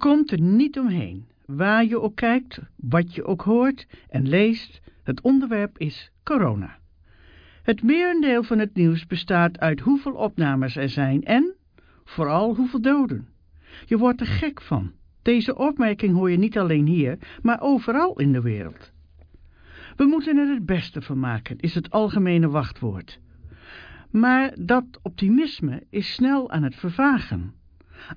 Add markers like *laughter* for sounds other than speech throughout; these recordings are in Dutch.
komt er niet omheen. Waar je ook kijkt, wat je ook hoort en leest, het onderwerp is corona. Het merendeel van het nieuws bestaat uit hoeveel opnames er zijn en, vooral, hoeveel doden. Je wordt er gek van. Deze opmerking hoor je niet alleen hier, maar overal in de wereld. We moeten er het beste van maken, is het algemene wachtwoord. Maar dat optimisme is snel aan het vervagen.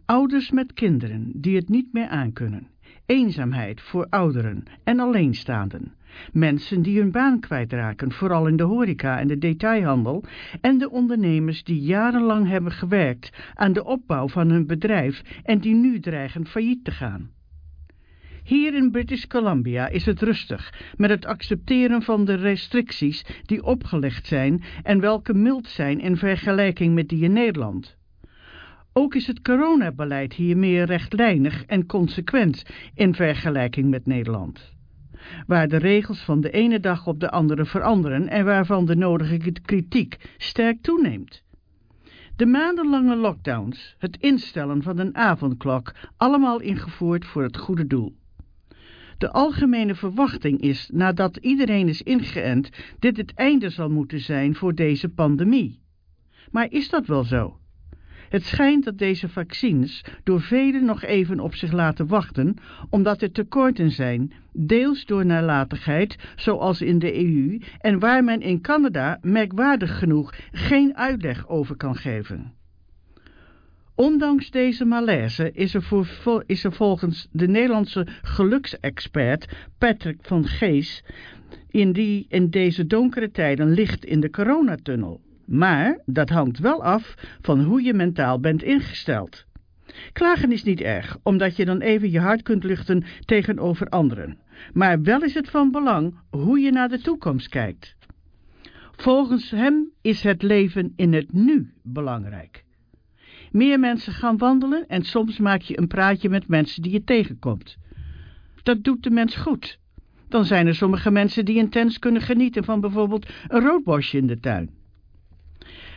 Ouders met kinderen die het niet meer aankunnen. Eenzaamheid voor ouderen en alleenstaanden. Mensen die hun baan kwijtraken, vooral in de horeca en de detailhandel. En de ondernemers die jarenlang hebben gewerkt aan de opbouw van hun bedrijf en die nu dreigen failliet te gaan. Hier in British Columbia is het rustig met het accepteren van de restricties die opgelegd zijn en welke mild zijn in vergelijking met die in Nederland. Ook is het coronabeleid hier meer rechtlijnig en consequent in vergelijking met Nederland. Waar de regels van de ene dag op de andere veranderen en waarvan de nodige kritiek sterk toeneemt. De maandenlange lockdowns, het instellen van een avondklok, allemaal ingevoerd voor het goede doel. De algemene verwachting is, nadat iedereen is ingeënt, dit het einde zal moeten zijn voor deze pandemie. Maar is dat wel zo? Het schijnt dat deze vaccins door velen nog even op zich laten wachten, omdat er tekorten zijn, deels door nalatigheid, zoals in de EU, en waar men in Canada merkwaardig genoeg geen uitleg over kan geven. Ondanks deze malaise is er, voor, is er volgens de Nederlandse geluksexpert Patrick van Gees in, die, in deze donkere tijden licht in de coronatunnel. Maar dat hangt wel af van hoe je mentaal bent ingesteld. Klagen is niet erg, omdat je dan even je hart kunt luchten tegenover anderen. Maar wel is het van belang hoe je naar de toekomst kijkt. Volgens hem is het leven in het nu belangrijk. Meer mensen gaan wandelen en soms maak je een praatje met mensen die je tegenkomt. Dat doet de mens goed. Dan zijn er sommige mensen die intens kunnen genieten van bijvoorbeeld een roodbosje in de tuin.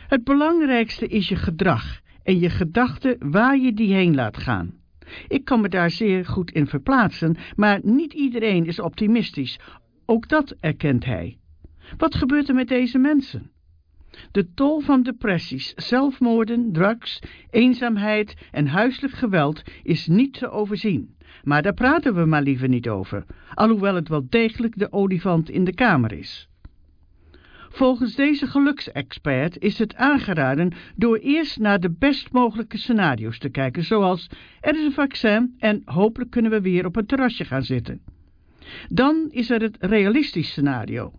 Het belangrijkste is je gedrag en je gedachten waar je die heen laat gaan. Ik kan me daar zeer goed in verplaatsen, maar niet iedereen is optimistisch. Ook dat erkent hij. Wat gebeurt er met deze mensen? De tol van depressies, zelfmoorden, drugs, eenzaamheid en huiselijk geweld is niet te overzien. Maar daar praten we maar liever niet over, alhoewel het wel degelijk de olifant in de kamer is. Volgens deze geluksexpert is het aangeraden door eerst naar de best mogelijke scenario's te kijken, zoals er is een vaccin en hopelijk kunnen we weer op een terrasje gaan zitten. Dan is er het realistisch scenario.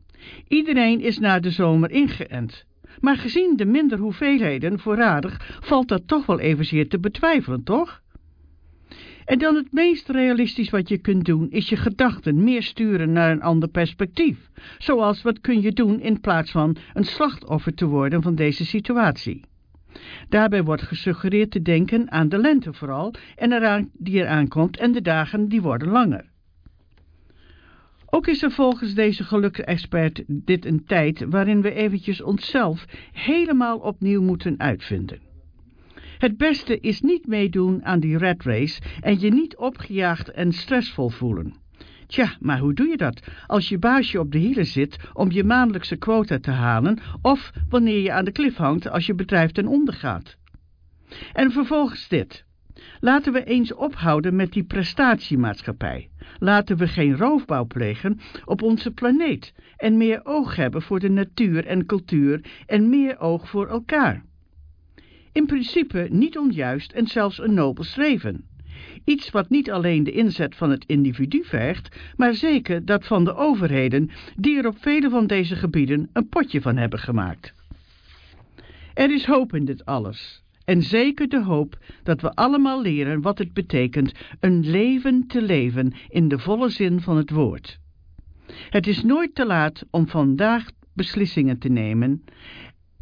Iedereen is na de zomer ingeënt. Maar gezien de minder hoeveelheden voorradig valt dat toch wel evenzeer te betwijfelen, toch? En dan het meest realistisch wat je kunt doen, is je gedachten meer sturen naar een ander perspectief. Zoals, wat kun je doen in plaats van een slachtoffer te worden van deze situatie? Daarbij wordt gesuggereerd te denken aan de lente vooral, en eraan die eraan komt, en de dagen die worden langer. Ook is er volgens deze geluksexpert dit een tijd waarin we eventjes onszelf helemaal opnieuw moeten uitvinden. Het beste is niet meedoen aan die red race en je niet opgejaagd en stressvol voelen. Tja, maar hoe doe je dat als je baasje op de hielen zit om je maandelijkse quota te halen of wanneer je aan de klif hangt als je bedrijf ten onder gaat? En vervolgens dit. Laten we eens ophouden met die prestatiemaatschappij. Laten we geen roofbouw plegen op onze planeet en meer oog hebben voor de natuur en cultuur en meer oog voor elkaar. In principe niet onjuist en zelfs een nobel streven. Iets wat niet alleen de inzet van het individu vergt, maar zeker dat van de overheden, die er op vele van deze gebieden een potje van hebben gemaakt. Er is hoop in dit alles. En zeker de hoop dat we allemaal leren wat het betekent een leven te leven in de volle zin van het woord. Het is nooit te laat om vandaag beslissingen te nemen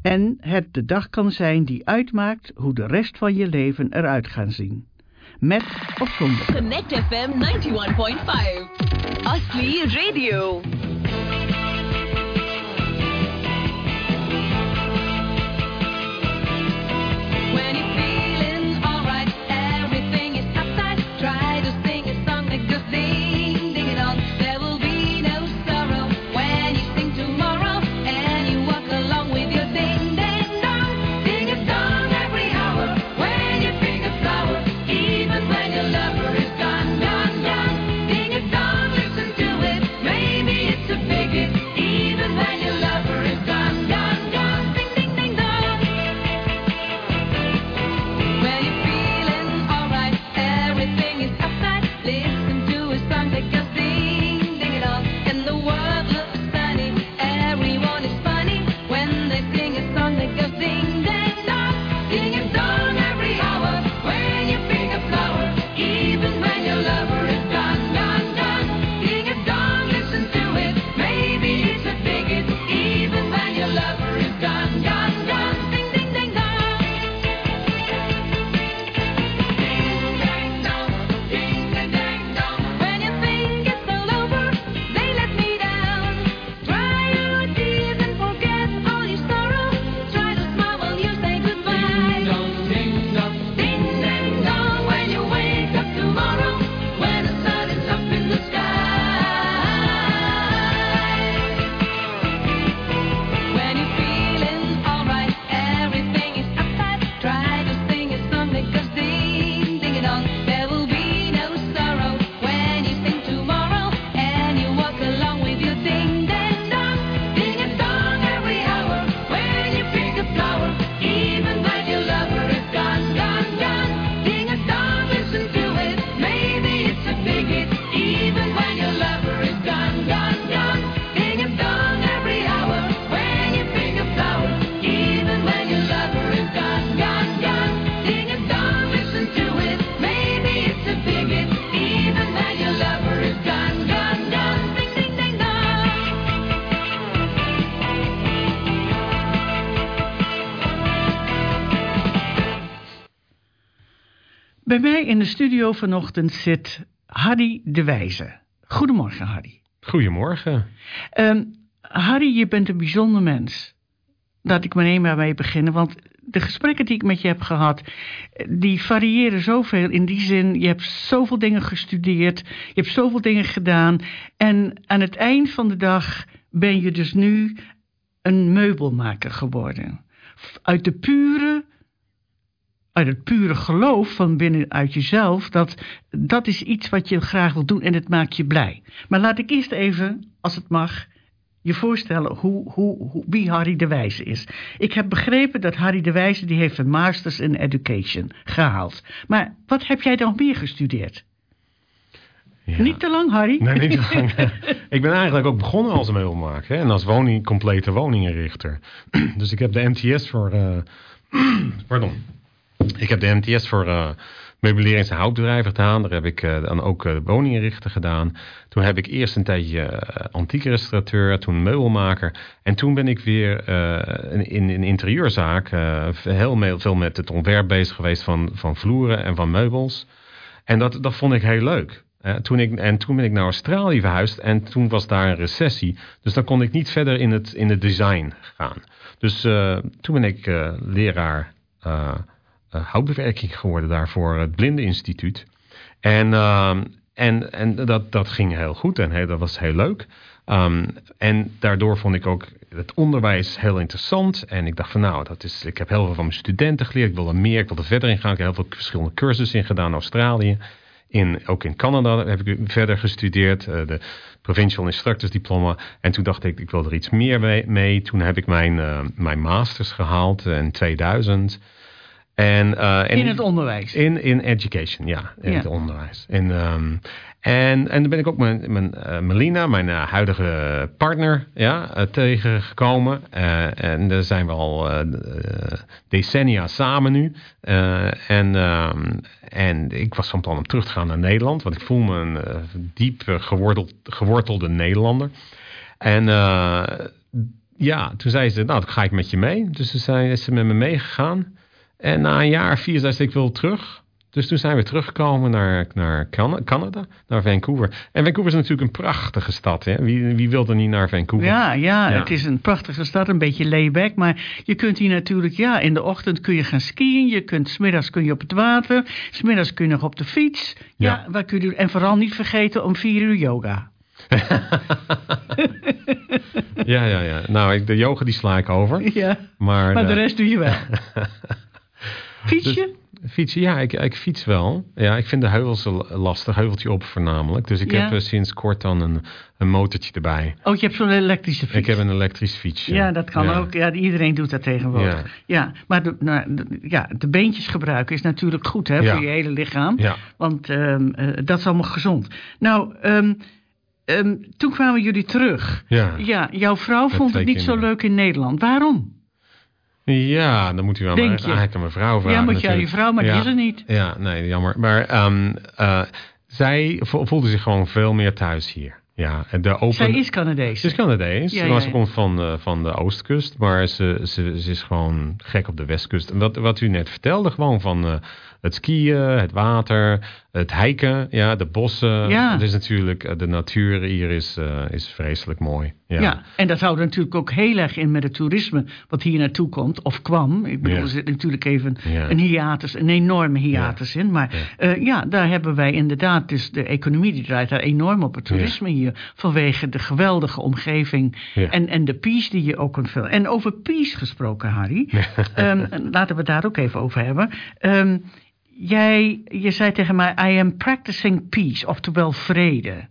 en het de dag kan zijn die uitmaakt hoe de rest van je leven eruit gaat zien. Met of zonder. Connect FM 91.5. Asli Radio. Bij mij in de studio vanochtend zit Harry de Wijze. Goedemorgen, Harry. Goedemorgen. Um, Harry, je bent een bijzonder mens. Laat ik maar maar mee beginnen, want de gesprekken die ik met je heb gehad, die variëren zoveel. In die zin, je hebt zoveel dingen gestudeerd, je hebt zoveel dingen gedaan. En aan het eind van de dag ben je dus nu een meubelmaker geworden. Uit de pure uit het pure geloof van binnenuit jezelf, dat dat is iets wat je graag wil doen en het maakt je blij. Maar laat ik eerst even, als het mag, je voorstellen hoe, hoe, hoe, wie Harry de Wijze is. Ik heb begrepen dat Harry de Wijze die heeft een Masters in Education gehaald. Maar wat heb jij dan meer gestudeerd? Ja. Niet te lang, Harry. Nee, niet te *laughs* lang. ik ben eigenlijk ook begonnen als meubelmaker en als woning, complete woningenrichter. *clears throat* dus ik heb de MTS voor... Uh, *clears throat* pardon. Ik heb de MTS voor uh, meubilerings- en houtbedrijven gedaan. Daar heb ik uh, dan ook uh, gedaan. Toen heb ik eerst een tijdje antieke restaurateur, toen meubelmaker. En toen ben ik weer in, een interieurzaak heel veel met het ontwerp bezig geweest van, van vloeren en van meubels. En dat, dat vond ik heel leuk. toen ik, en toen ben ik naar Australië verhuisd en toen was daar een recessie. Dus dan kon ik niet verder in het, in het design gaan. Dus toen ben ik leraar houtbewerking geworden daar voor het Blindeninstituut. En, uh, en, en dat, dat ging heel goed en dat was heel leuk. Um, en daardoor vond ik ook het onderwijs heel interessant. En ik dacht van nou, dat is, ik heb heel veel van mijn studenten geleerd. Ik wil er meer, ik wil er verder in gaan. Ik heb heel veel verschillende cursussen in gedaan in Australië. In, ook in Canada heb ik verder gestudeerd. Uh, de Provincial Instructors Diploma. En toen dacht ik, ik wil er iets meer mee. Toen heb ik mijn, uh, mijn masters gehaald in 2000. En, uh, in het onderwijs? In, in education, ja. In het onderwijs. En, um, en, en dan ben ik ook mijn, mijn uh, Melina, mijn uh, huidige partner, ja, tegengekomen. en daar zijn we al decennia samen nu. en, um, en ik was van plan om terug te gaan naar Nederland. Want ik voel me een diep geworteld, gewortelde Nederlander. En ja, toen zei ze, nou, dan ga ik met je mee. Dus toen zijn, is ze met me meegegaan. En na een jaar, vier, ik wil terug. Dus toen zijn we teruggekomen naar, naar Canada, naar Vancouver. En Vancouver is natuurlijk een prachtige stad. Hè? Wie, wie wil er niet naar Vancouver? Ja, ja, het is een prachtige stad, een beetje layback. Maar je kunt hier natuurlijk, ja, in de ochtend kun je gaan skiën. Je kunt, smiddags kun je op het water. Smiddags kun je nog op de fiets. Ja, ja. waar kun je, en vooral niet vergeten om vier uur yoga. *laughs* *laughs* ja, ja, ja. Nou, de yoga die sla ik over. Ja, maar, maar de eh, rest doe je wel. *laughs* Fiets dus fietsen, ja, ik, ik fiets wel. Ja, ik vind de heuvels lastig, heuveltje op voornamelijk. Dus ik heb uh, sinds kort dan een, een motortje erbij. Oh, je hebt zo'n elektrische fiets? Ik heb een elektrische fiets. Ja, dat kan ook. Ja, iedereen doet dat tegenwoordig. Ja, ja maar de, nou, de, ja, de beentjes gebruiken is natuurlijk goed hè, voor je hele lichaam. Ja. Want um, uh, dat is allemaal gezond. Nou, um, um, toen kwamen jullie terug. Ja. ja jouw vrouw vond het niet zo leuk in Nederland. Waarom? Ja, dan moet u wel maar eigenlijk aan mijn vrouw vragen. Ja, moet je aan je vrouw, maar die is er niet. Ja, nee, jammer. Maar um, uh, zij voelde zich gewoon veel meer thuis hier. Ja, de open... Zij is Canadees. Ze is Canadees. Ja, ja, Ze komt van, uh, van de oostkust, maar ze, ze, ze is gewoon gek op de westkust. En wat, wat u net vertelde, gewoon van uh, het skiën, het water, het hiken, ja, de bossen. Ja. Het is natuurlijk, eh, de natuur hier is, uh, is vreselijk mooi. Ja. ja, en dat houdt natuurlijk ook heel erg in met het toerisme wat hier naartoe komt, of kwam. Ik bedoel, er zit natuurlijk even een hiatus, een enorme hiatus in. Maar ja. Uh, ja, daar hebben wij inderdaad, dus de economie die draait daar enorm op het toerisme hier. Vanwege de geweldige omgeving en, en de peace die je ook kunt vullen. En over peace gesproken, Harry. um, laten we het daar ook even over hebben. Um, jij, je zei tegen mij, I am practicing peace, oftewel vrede.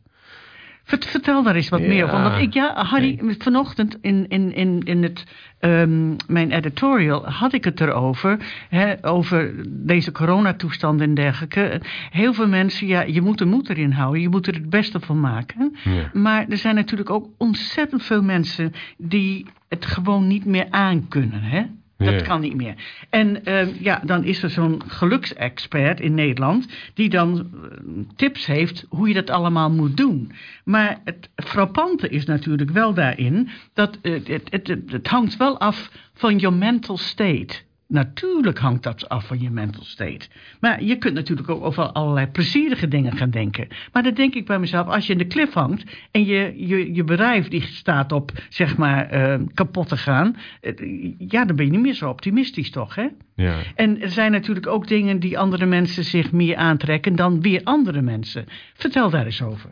Vertel daar eens wat meer over. Want ik, ja, Harry, nee. vanochtend in, in, in, in het, um, mijn editorial had ik het erover. Hè, over deze coronatoestand en dergelijke. Heel veel mensen, ja, je moet de moed erin houden. Je moet er het beste van maken. Ja. Maar er zijn natuurlijk ook ontzettend veel mensen die het gewoon niet meer aankunnen. Hè? Dat kan niet meer. En uh, ja, dan is er zo'n geluksexpert in Nederland... die dan uh, tips heeft hoe je dat allemaal moet doen. Maar het frappante is natuurlijk wel daarin... dat uh, het, het, het, het hangt wel af van je mental state. Natuurlijk hangt dat af van je mental state. Maar je kunt natuurlijk ook over allerlei plezierige dingen gaan denken. Maar dan denk ik bij mezelf, als je in de klif hangt en je, je, je bedrijf die staat op, zeg maar, uh, kapot te gaan. Uh, ja, dan ben je niet meer zo optimistisch toch, hè? Ja. En er zijn natuurlijk ook dingen die andere mensen zich meer aantrekken dan weer andere mensen. Vertel daar eens over.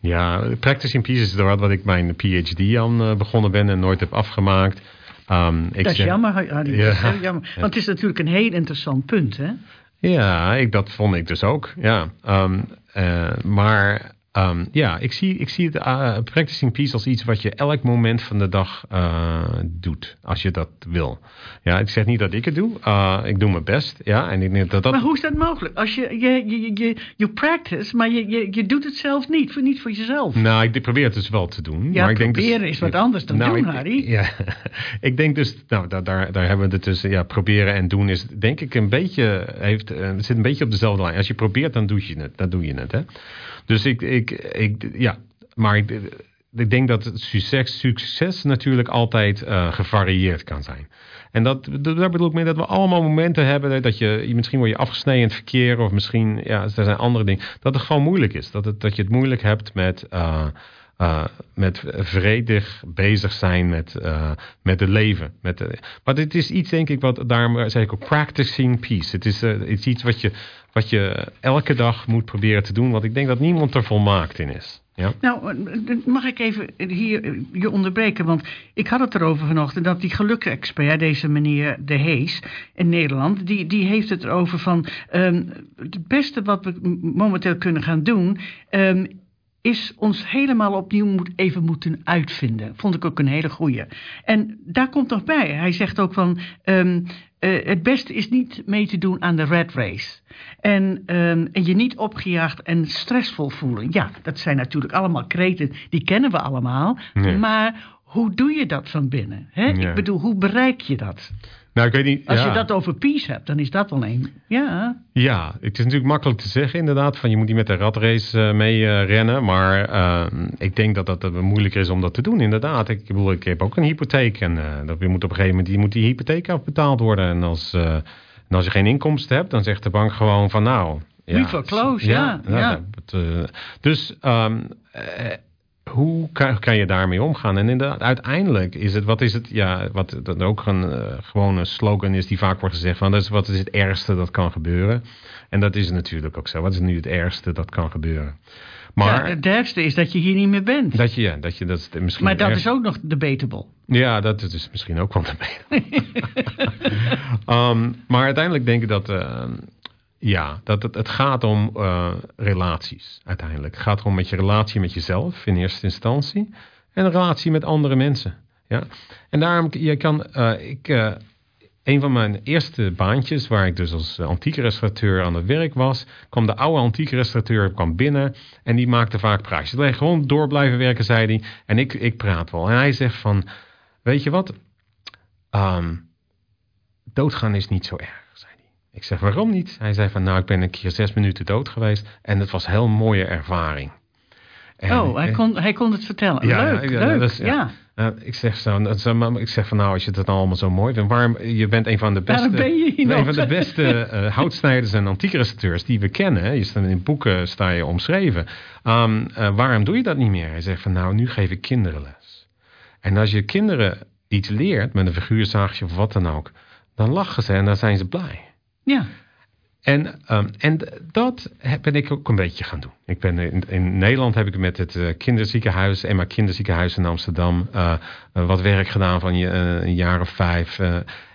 Ja, Practicing Peace is wat, wat ik mijn PhD aan uh, begonnen ben en nooit heb afgemaakt. Um, ik dat is zeg, jammer, Harry. Ja. Dat is jammer. Want het is natuurlijk een heel interessant punt, hè? Ja, ik, dat vond ik dus ook. Ja. Um, uh, maar Um, ja, ik zie, ik zie het uh, practicing peace als iets wat je elk moment van de dag uh, doet. Als je dat wil. Ja, ik zeg niet dat ik het doe. Uh, ik doe mijn best. Ja, en ik denk dat dat... Maar hoe is dat mogelijk? Als je, je, je, je, je practice, maar je, je, je doet het zelf niet. Voor, niet voor jezelf. Nou, ik probeer het dus wel te doen. Ja, maar ik denk dus, proberen is wat anders dan nou, doen, ik, Harry. *laughs* Ja, ik denk dus, nou, daar, daar, daar hebben we het tussen. Ja, proberen en doen is denk ik een beetje, heeft, zit een beetje op dezelfde lijn. Als je probeert, dan doe je het. Dan doe je het, hè. Dus ik, ik, ik ja, maar ik, ik denk dat succes, succes natuurlijk altijd uh, gevarieerd kan zijn. En dat, daar bedoel ik mee dat we allemaal momenten hebben dat je, misschien word je afgesneden in het verkeer of misschien, ja, er zijn andere dingen. Dat het gewoon moeilijk is. Dat, het, dat je het moeilijk hebt met, uh, uh, met vredig bezig zijn met, met het leven. Met maar dit is iets, denk ik, wat daarom zeg ik ook practicing peace. Het is, het is iets wat je, wat je elke dag moet proberen te doen. Want ik denk dat niemand er volmaakt in is. Ja? Nou, mag ik even hier je onderbreken? Want ik had het erover vanochtend dat die gelukexpert, deze meneer De Hees in Nederland, die, die heeft het erover van um, het beste wat we momenteel kunnen gaan doen. Um, is ons helemaal opnieuw moet, even moeten uitvinden. Vond ik ook een hele goeie. En daar komt nog bij. Hij zegt ook van... Um, uh, het beste is niet mee te doen aan de red race. En, um, en je niet opgejaagd en stressvol voelen. Ja, dat zijn natuurlijk allemaal kreten. Die kennen we allemaal. Nee. Maar hoe doe je dat van binnen? Hè? Ja. Ik bedoel, hoe bereik je dat? Nou, ik weet niet. Als ja. je dat over peace hebt, dan is dat wel een. Ja. Ja, het is natuurlijk makkelijk te zeggen, inderdaad. Van je moet niet met de ratrace uh, mee uh, rennen. Maar uh, ik denk dat dat uh, moeilijker is om dat te doen, inderdaad. Ik bedoel, ik heb ook een hypotheek. En dat moet op een gegeven moment die, moet die hypotheek afbetaald worden. En als, en als je geen inkomsten hebt, dan zegt de bank gewoon van nou. Ja, We foreclose, ja. ja, ja. Dat, dus. Um, hoe kan, kan, je daarmee omgaan? En inderdaad, uiteindelijk is het, wat is het, ja, wat dan ook een uh, gewone slogan is die vaak wordt gezegd van, dat is wat is het ergste dat kan gebeuren? En dat is natuurlijk ook zo. Wat is nu het ergste dat kan gebeuren? Maar, ja, het ergste is dat je hier niet meer bent. Dat je, ja, dat je, dat is misschien maar dat erg... is ook nog debatable. Ja, dat is misschien ook wel debatable. um, *laughs* maar uiteindelijk denk ik dat... Uh, ja, dat het, het gaat om uh, relaties uiteindelijk. Het gaat erom met je relatie met jezelf in eerste instantie. En een relatie met andere mensen. Ja? En daarom, je kan, uh, ik, uh, een van mijn eerste baantjes, waar ik dus als antieke restaurateur aan het werk was, kwam de oude antieke restaurateur kwam binnen en die maakte vaak praatjes. Hij gewoon door blijven werken, zei hij. En ik, ik praat wel. En hij zegt van, weet je wat, um, doodgaan is niet zo erg. Ik zeg, waarom niet? Hij zei van, nou, ik ben een keer zes minuten dood geweest en het was een heel mooie ervaring. En, oh, hij kon, hij kon het vertellen. Ja, leuk, ja, leuk, ja. ja. ik, zeg zo, ik zeg van, nou, als je dan allemaal zo mooi vindt, waarom, je bent een van de beste, ben je hier een van de beste uh, *laughs* houtsnijders en antieke restaurateurs die we kennen. Je staat in boeken sta je omschreven. Um, uh, waarom doe je dat niet meer? Hij zegt van, nou, nu geef ik kinderen les. En als je kinderen iets leert met een figuurzaagje of wat dan ook, dan lachen ze en dan zijn ze blij. Ja. En, um, en dat ben ik ook een beetje gaan doen. Ik ben in, in Nederland heb ik met het uh, kinderziekenhuis, Emma Kinderziekenhuis in Amsterdam, uh, uh, wat werk gedaan van een jaar of vijf.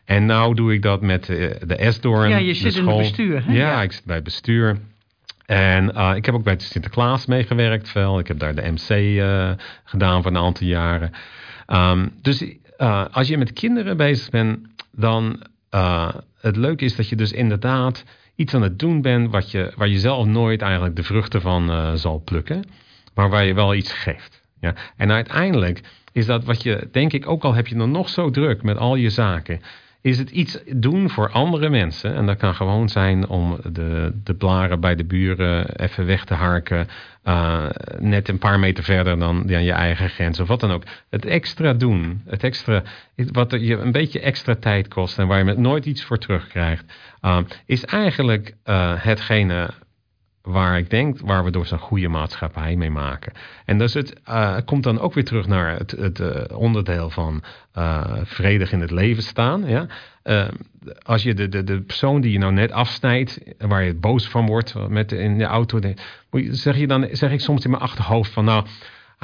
en nu doe ik dat met de Esdoorn. Ja, je zit school. in het bestuur. Hè? Ja, ja, ik zit bij het bestuur. En ik heb ook bij Sinterklaas meegewerkt veel. Ik heb daar de MC gedaan voor een aantal jaren. Um, dus als je met kinderen bezig bent, dan het leuke is dat je dus inderdaad iets aan het doen bent wat je, waar je zelf nooit eigenlijk de vruchten van uh, zal plukken, maar waar je wel iets geeft. Ja? En uiteindelijk is dat wat je, denk ik, ook al heb je dan nog zo druk met al je zaken, is het iets doen voor andere mensen. En dat kan gewoon zijn om de, de blaren bij de buren even weg te harken. Uh, net een paar meter verder dan, dan je eigen grens of wat dan ook. Het extra doen, het extra, wat je een beetje extra tijd kost en waar je nooit iets voor terugkrijgt, uh, is eigenlijk uh, hetgene waar ik denk, waar we door zo'n goede maatschappij mee maken. En dus het uh, komt dan ook weer terug naar het, het uh, onderdeel van uh, vredig in het leven staan. Ja? als je de, de, de persoon die je nou net afsnijdt, waar je boos van wordt met in de auto, zeg, je dan, zeg ik soms in mijn achterhoofd van nou.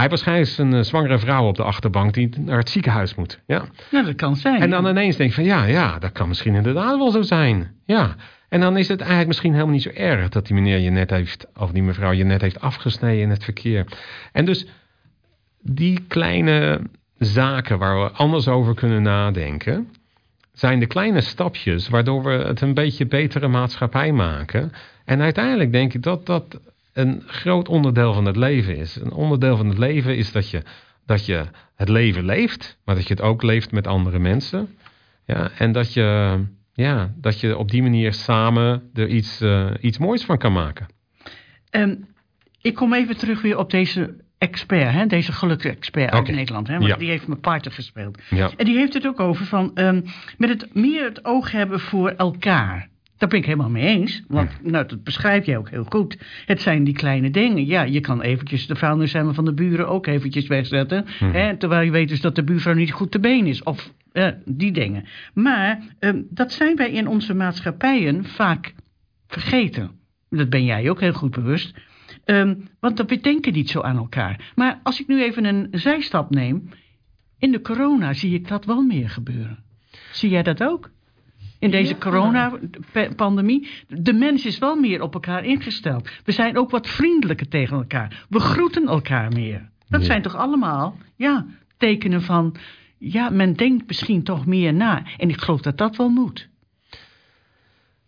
Hij heeft waarschijnlijk een zwangere vrouw op de achterbank die naar het ziekenhuis moet. Ja, ja dat kan zijn. En dan ineens denk ik van ja, ja, dat kan misschien inderdaad wel zo zijn. Ja. En dan is het eigenlijk misschien helemaal niet zo erg dat die meneer je net heeft, of die mevrouw je net heeft afgesneden in het verkeer. En dus die kleine zaken waar we anders over kunnen nadenken, zijn de kleine stapjes waardoor we het een beetje betere maatschappij maken. En uiteindelijk denk ik dat dat een groot onderdeel van het leven is. Een onderdeel van het leven is dat je, dat je het leven leeft, maar dat je het ook leeft met andere mensen. Ja, en dat je ja, dat je op die manier samen er iets, uh, iets moois van kan maken. Um, ik kom even terug weer op deze expert, hè, deze geluksexpert uit Nederland. Hè, want ja. die heeft me parten gespeeld. Ja. En die heeft het ook over van um, met het meer het oog hebben voor elkaar. Daar ben ik helemaal mee eens. Want nou, dat beschrijf jij ook heel goed. Het zijn die kleine dingen. Ja, je kan eventjes de vuilniszemmer van de buren ook eventjes wegzetten. Hm. Hè, terwijl je weet dus dat de buurvrouw niet goed te been is. Of uh, die dingen. Maar um, dat zijn wij in onze maatschappijen vaak vergeten. Dat ben jij ook heel goed bewust. Um, want we denken niet zo aan elkaar. Maar als ik nu even een zijstap neem. In de corona zie ik dat wel meer gebeuren. Zie jij dat ook? In deze coronapandemie. De mens is wel meer op elkaar ingesteld. We zijn ook wat vriendelijker tegen elkaar. We groeten elkaar meer. Dat ja. zijn toch allemaal ja, tekenen van ja, men denkt misschien toch meer na. En ik geloof dat dat wel moet.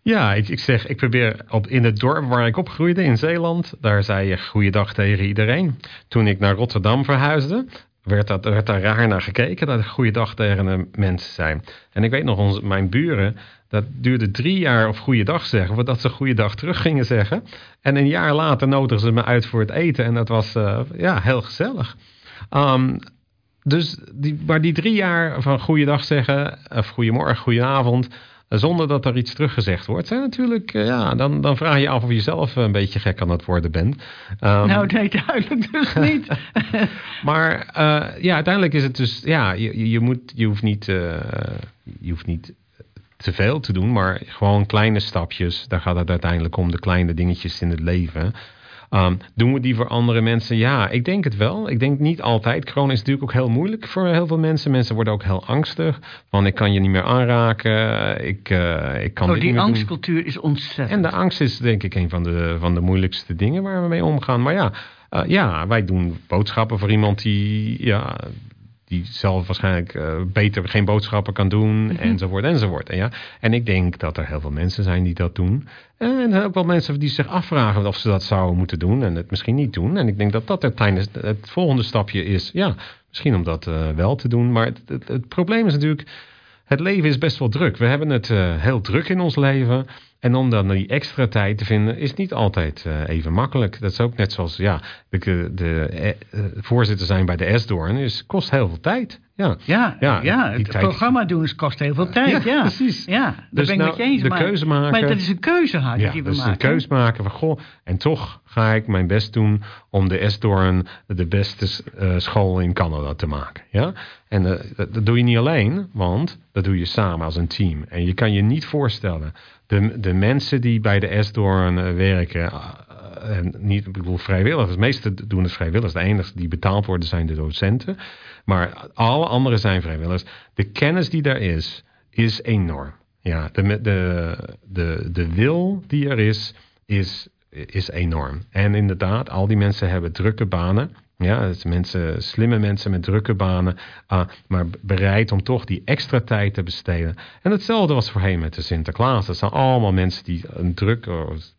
Ja, ik, ik zeg, ik probeer op, in het dorp waar ik opgroeide in Zeeland, daar zei je goeiedag tegen iedereen. Toen ik naar Rotterdam verhuisde, werd, dat, werd daar raar naar gekeken dat goeiedag tegen de mensen zei. En ik weet nog, onze, mijn buren, dat duurde drie jaar of goeiedag zeggen, voordat ze goeiedag terug gingen zeggen. En een jaar later nodigden ze me uit voor het eten en dat was uh, ja, heel gezellig. Um, dus die, maar die drie jaar van goeiedag zeggen, of goedemorgen, goedenavond, zonder dat er iets teruggezegd wordt, zijn natuurlijk, ja, dan, dan vraag je af of je zelf een beetje gek aan het worden bent. Um, nou, nee, duidelijk dus *laughs* niet. maar uh, ja, uiteindelijk is het dus, ja, je, je, moet, je hoeft niet, uh, je hoeft niet te veel te doen, maar gewoon kleine stapjes. Daar gaat het uiteindelijk om, de kleine dingetjes in het leven. Um, doen we die voor andere mensen? Ja, ik denk het wel. Ik denk niet altijd. Corona is natuurlijk ook heel moeilijk voor heel veel mensen. Mensen worden ook heel angstig. Van ik kan je niet meer aanraken. Ik, uh, ik kan oh, die angstcultuur is ontzettend. En de angst is denk ik een van de, van de moeilijkste dingen waar we mee omgaan. Maar ja, uh, ja, wij doen boodschappen voor iemand die ja, die zelf waarschijnlijk uh, beter geen boodschappen kan doen, mm -hmm. enzovoort, enzovoort. En, ja, en ik denk dat er heel veel mensen zijn die dat doen. En ook wel mensen die zich afvragen of ze dat zouden moeten doen en het misschien niet doen. En ik denk dat dat het, het volgende stapje is. Ja, misschien om dat uh, wel te doen. Maar het, het, het, probleem is natuurlijk, het leven is best wel druk. We hebben het uh, heel druk in ons leven. En om dan die extra tijd te vinden, is niet altijd uh, even makkelijk. Dat is ook net zoals ja, de, de uh, voorzitter zijn bij de S-Doorn, is kost heel veel tijd. Ja, ja, ja, ja het tijd... programma doen is, kost heel veel tijd. Ja, ja. precies. Ja, daar dus ben ik nou, met je eens. De maar, keuze maken. Maar dat is een keuze ja, die we dus maken. een keuze maken van goh, en toch ga ik mijn best doen om de S-Doorn de beste uh, school in Canada te maken. Ja? En dat doe je niet alleen, want dat doe je samen als een team. En je kan je niet voorstellen de, de mensen die bij de S-Doorn uh, werken, uh, en niet, ik bedoel vrijwilligers, de meeste doen het vrijwilligers. De enige die betaald worden zijn de docenten. Maar alle anderen zijn vrijwilligers. De kennis die daar is, is enorm. Ja, de, de, de, de wil die er is, is, is enorm. En inderdaad, al die mensen hebben drukke banen. Ja, het mensen, slimme mensen met drukke banen, uh, maar bereid om toch die extra tijd te besteden. En hetzelfde was voorheen met de Sinterklaas. Dat zijn allemaal mensen die een druk,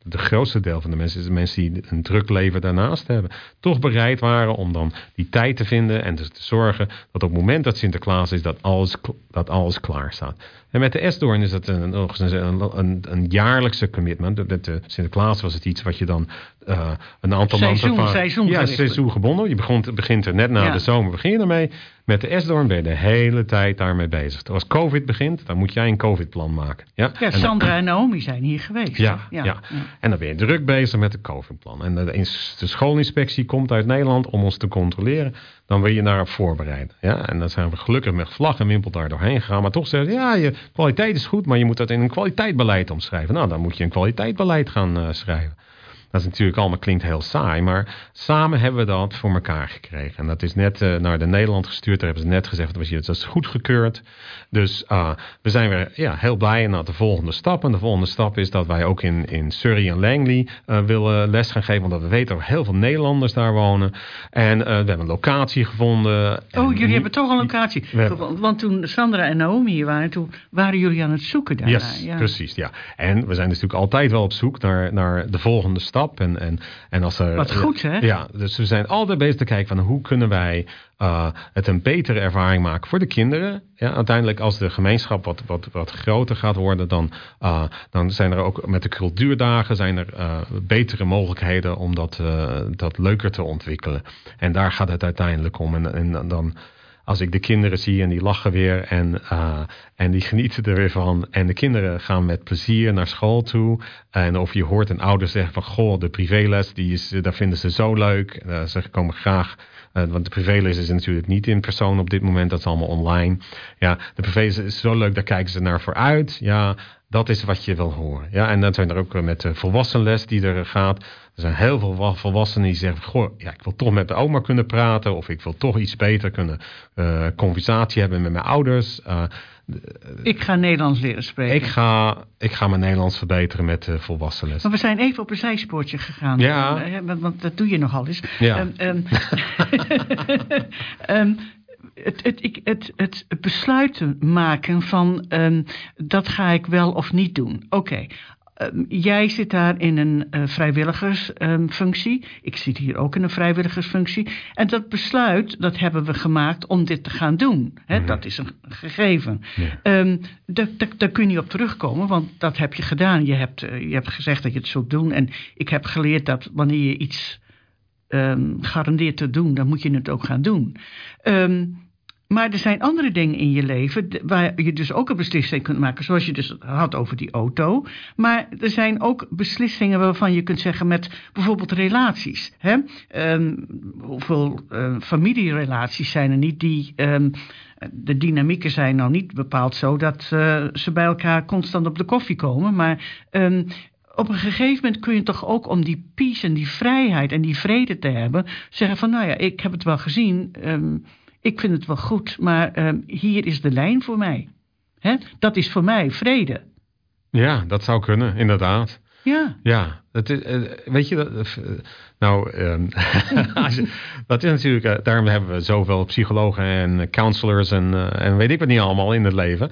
de grootste deel van de mensen is de mensen die een druk leven daarnaast hebben. Toch bereid waren om dan die tijd te vinden en dus te zorgen dat op het moment dat Sinterklaas is, dat alles, dat alles klaar staat. En met de Esdoorn is dat een, een, een, een jaarlijkse commitment. Met de Sinterklaas was het iets wat je dan uh, een aantal seizoen, maanden... Seizoen, ja, seizoengebonden. Je begint, begint er net na de zomer begin je ermee. Met de Esdoorn ben je de hele tijd daarmee bezig. Als COVID begint, dan moet jij een COVID-plan maken. Ja, ja Sandra en Naomi zijn hier geweest. Ja, ja, ja, en dan ben je druk bezig met het COVID-plan. En de, de schoolinspectie komt uit Nederland om ons te controleren. Dan wil je daarop voorbereiden. Ja, en dan zijn we gelukkig met vlag en wimpel daar doorheen gegaan. Maar toch zeggen ze, ja, je kwaliteit is goed, maar je moet dat in een kwaliteitbeleid omschrijven. Nou, dan moet je een kwaliteitbeleid gaan uh, schrijven. Dat is natuurlijk allemaal klinkt heel saai, maar samen hebben we dat voor elkaar gekregen. En dat is net uh, naar de Nederland gestuurd. Daar hebben ze net gezegd, dat, dat is goedgekeurd. Dus uh, we zijn weer ja, heel blij naar de volgende stap. En de volgende stap is dat wij ook in, in Surrey en Langley uh, willen les gaan geven. Omdat we weten dat er heel veel Nederlanders daar wonen. En we hebben een locatie gevonden. Oh, jullie hebben toch een locatie. Hebben... Want toen Sandra en Naomi hier waren, toen waren jullie aan het zoeken daar. Yes, ja, precies, ja. En we zijn dus natuurlijk altijd wel op zoek naar, naar de volgende stap. En, en, en als er, Wat goed, hè? Ja, dus we zijn altijd bezig te kijken van hoe kunnen wij uh, het een betere ervaring maken voor de kinderen. Ja, uiteindelijk als de gemeenschap wat, wat, wat groter gaat worden, dan, uh, dan zijn er ook met de cultuurdagen zijn er uh, betere mogelijkheden om dat, dat leuker te ontwikkelen. En daar gaat het uiteindelijk om. En, en dan als ik de kinderen zie en die lachen weer en, uh, en die genieten er weer van. En de kinderen gaan met plezier naar school toe. En of je hoort een ouder zeggen van goh, de privéles, die is, dat vinden ze zo leuk. Uh, ze komen graag. Want de privéles is natuurlijk niet in persoon op dit moment, dat is allemaal online. Ja, de privéles is zo leuk, daar kijken ze naar vooruit. Ja, dat is wat je wil horen. Ja, en dan zijn er ook met de volwassenles die er gaat. Er zijn heel veel volwassenen die zeggen: Goh, ja, ik wil toch met de oma kunnen praten. Of ik wil toch iets beter kunnen uh, conversatie hebben met mijn ouders. Uh, ik ga Nederlands leren spreken. Ik ga, ik ga mijn Nederlands verbeteren met de volwassenles. Maar we zijn even op een zijspoortje gegaan. Ja. Want, want dat doe je nogal eens. Ja. Um, um, um, het, het, het, het besluiten maken van um, dat ga ik wel of niet doen. Oké, okay. Um, jij zit daar in een uh, vrijwilligersfunctie. Um, ik zit hier ook in een vrijwilligersfunctie. En dat besluit, dat hebben we gemaakt om dit te gaan doen. Mm. Dat is een gegeven. Ja. Um, daar kun je niet op terugkomen, want dat heb je gedaan. Je hebt, uh, je hebt gezegd dat je het zult doen. En ik heb geleerd dat wanneer je iets garandeert te doen, dan moet je het ook gaan doen. Maar er zijn andere dingen in je leven waar je dus ook een beslissing kunt maken. Zoals je dus had over die auto. Maar er zijn ook beslissingen waarvan je kunt zeggen met bijvoorbeeld relaties. Hè? Um, hoeveel uh, familierelaties zijn er niet die... Um, de dynamieken zijn nou niet bepaald zo dat uh, ze bij elkaar constant op de koffie komen. Maar um, op een gegeven moment kun je toch ook om die peace en die vrijheid en die vrede te hebben... zeggen van nou ja, ik heb het wel gezien... Ik vind het wel goed, maar uh, hier is de lijn voor mij. Hè? Dat is voor mij vrede. Ja, dat zou kunnen, inderdaad. Ja. Ja, dat is, uh, weet je, dat, uh, nou, *laughs* um, dat is natuurlijk, uh, daarom hebben we zoveel psychologen en counselors en, en weet ik wat niet allemaal in het leven.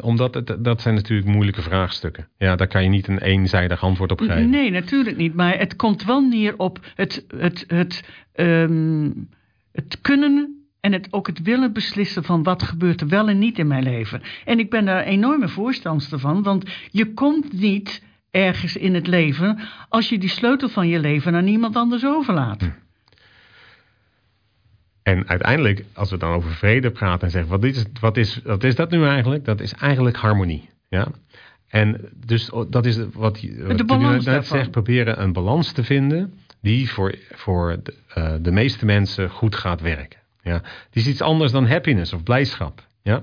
omdat het, dat zijn natuurlijk moeilijke vraagstukken. Ja, daar kan je niet een eenzijdig antwoord op geven. Nee, natuurlijk niet, maar het komt wel neer op het, het, het um, het kunnen en het, ook het willen beslissen van wat gebeurt er wel en niet in mijn leven. En ik ben daar enorme voorstander van, want je komt niet ergens in het leven als je die sleutel van je leven aan niemand anders overlaat. Hm. En uiteindelijk, als we dan over vrede praten en zeggen, wat is, wat is, wat is dat nu eigenlijk? Dat is eigenlijk harmonie. Ja? En dus dat is wat, balans net zegt, proberen een balans te vinden die voor, voor de, uh, de meeste mensen goed gaat werken. Ja. Het is iets anders dan happiness of blijdschap. Ja.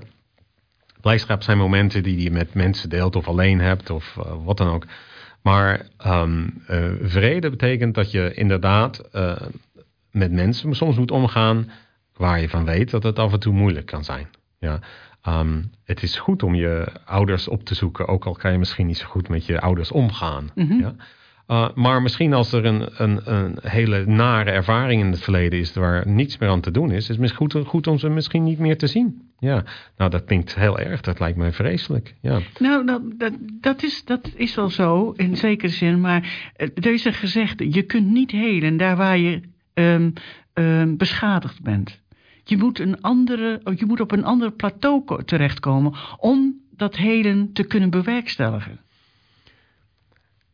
Blijdschap zijn momenten die je met mensen deelt of alleen hebt of uh, wat dan ook. Maar um, uh, vrede betekent dat je inderdaad uh, met mensen soms moet omgaan waar je van weet dat het af en toe moeilijk kan zijn. Ja. Um, het is goed om je ouders op te zoeken, ook al kan je misschien niet zo goed met je ouders omgaan. Mm -hmm. ja. Uh, maar misschien als er een, een, een, hele nare ervaring in het verleden is waar niets meer aan te doen is, is het goed, goed om ze misschien niet meer te zien. Ja, nou dat klinkt heel erg, dat lijkt mij vreselijk. Ja. Nou, dat, dat, dat, is, dat is wel zo, in zekere zin, maar eh, er is gezegde, je kunt niet helen daar waar je um, um, beschadigd bent. je moet, een andere, je moet op een ander plateau terechtkomen om dat heden te kunnen bewerkstelligen.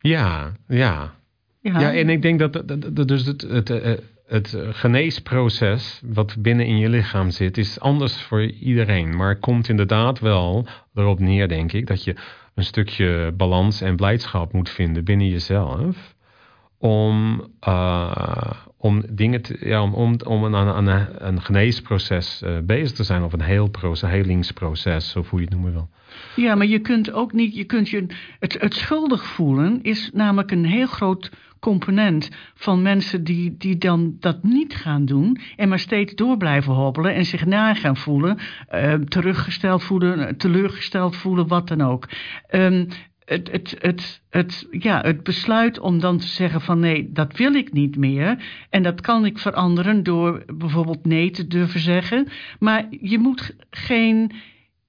Ja, ja. Ja, ja en ik denk dat, dat, dus het, het, het, eh, het geneesproces wat binnen in je lichaam zit, is anders voor iedereen. Maar het komt inderdaad wel erop neer, denk ik, dat je een stukje balans en blijdschap moet vinden binnen jezelf. Om, uh, om dingen te, ja, om, om, om een, een, een geneesproces uh, bezig te zijn, of een heelproces, helingsproces, of hoe je het noemen wil. Ja, maar je kunt ook niet, je kunt je, het, het schuldig voelen is namelijk een heel groot component van mensen die, die dan dat niet gaan doen en maar steeds door blijven hobbelen en zich na gaan voelen, uh, teruggesteld voelen, teleurgesteld voelen, wat dan ook. Um, het, het, het, het, ja, het besluit om dan te zeggen van nee, dat wil ik niet meer. En dat kan ik veranderen door bijvoorbeeld nee te durven zeggen. Maar je moet geen.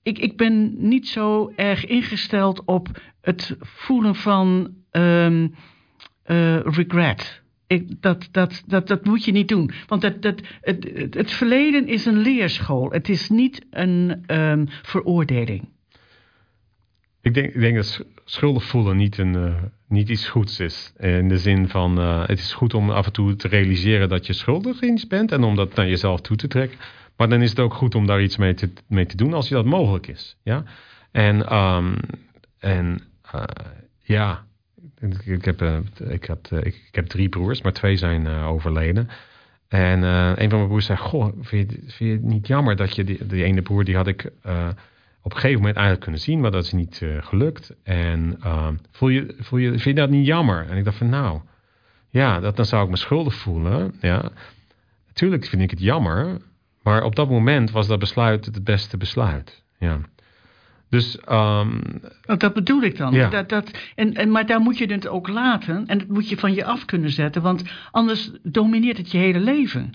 Ik, ik ben niet zo erg ingesteld op het voelen van um, uh, regret. Ik, dat, dat, dat, dat moet je niet doen. Want dat, dat, het, het, verleden is een leerschool. Het is niet een um, veroordeling. Ik denk, ik denk dat schuldig voelen niet, een, uh, niet iets goeds is. In de zin van, uh, het is goed om af en toe te realiseren dat je schuldig iets bent. En om dat naar jezelf toe te trekken. Maar dan is het ook goed om daar iets mee te, mee te doen als je dat mogelijk is. Ja? En, um, en uh, ja, ik heb, uh, ik, had, uh, ik, heb drie broers, maar twee zijn overleden. En een van mijn broers zei: Goh, vind je, vind je het niet jammer dat je die, ene broer, die had ik op een gegeven moment eigenlijk kunnen zien, maar dat is niet gelukt. En voel je, voel je, vind je dat niet jammer? En ik dacht van nou, ja, dat, dan zou ik me schuldig voelen. Ja. Natuurlijk vind ik het jammer, maar op dat moment was dat besluit het beste besluit. Ja. Dus, um, dat bedoel ik dan. Ja. Dat, dat, en, en, maar daar moet je het ook laten en dat moet je van je af kunnen zetten, want anders domineert het je hele leven.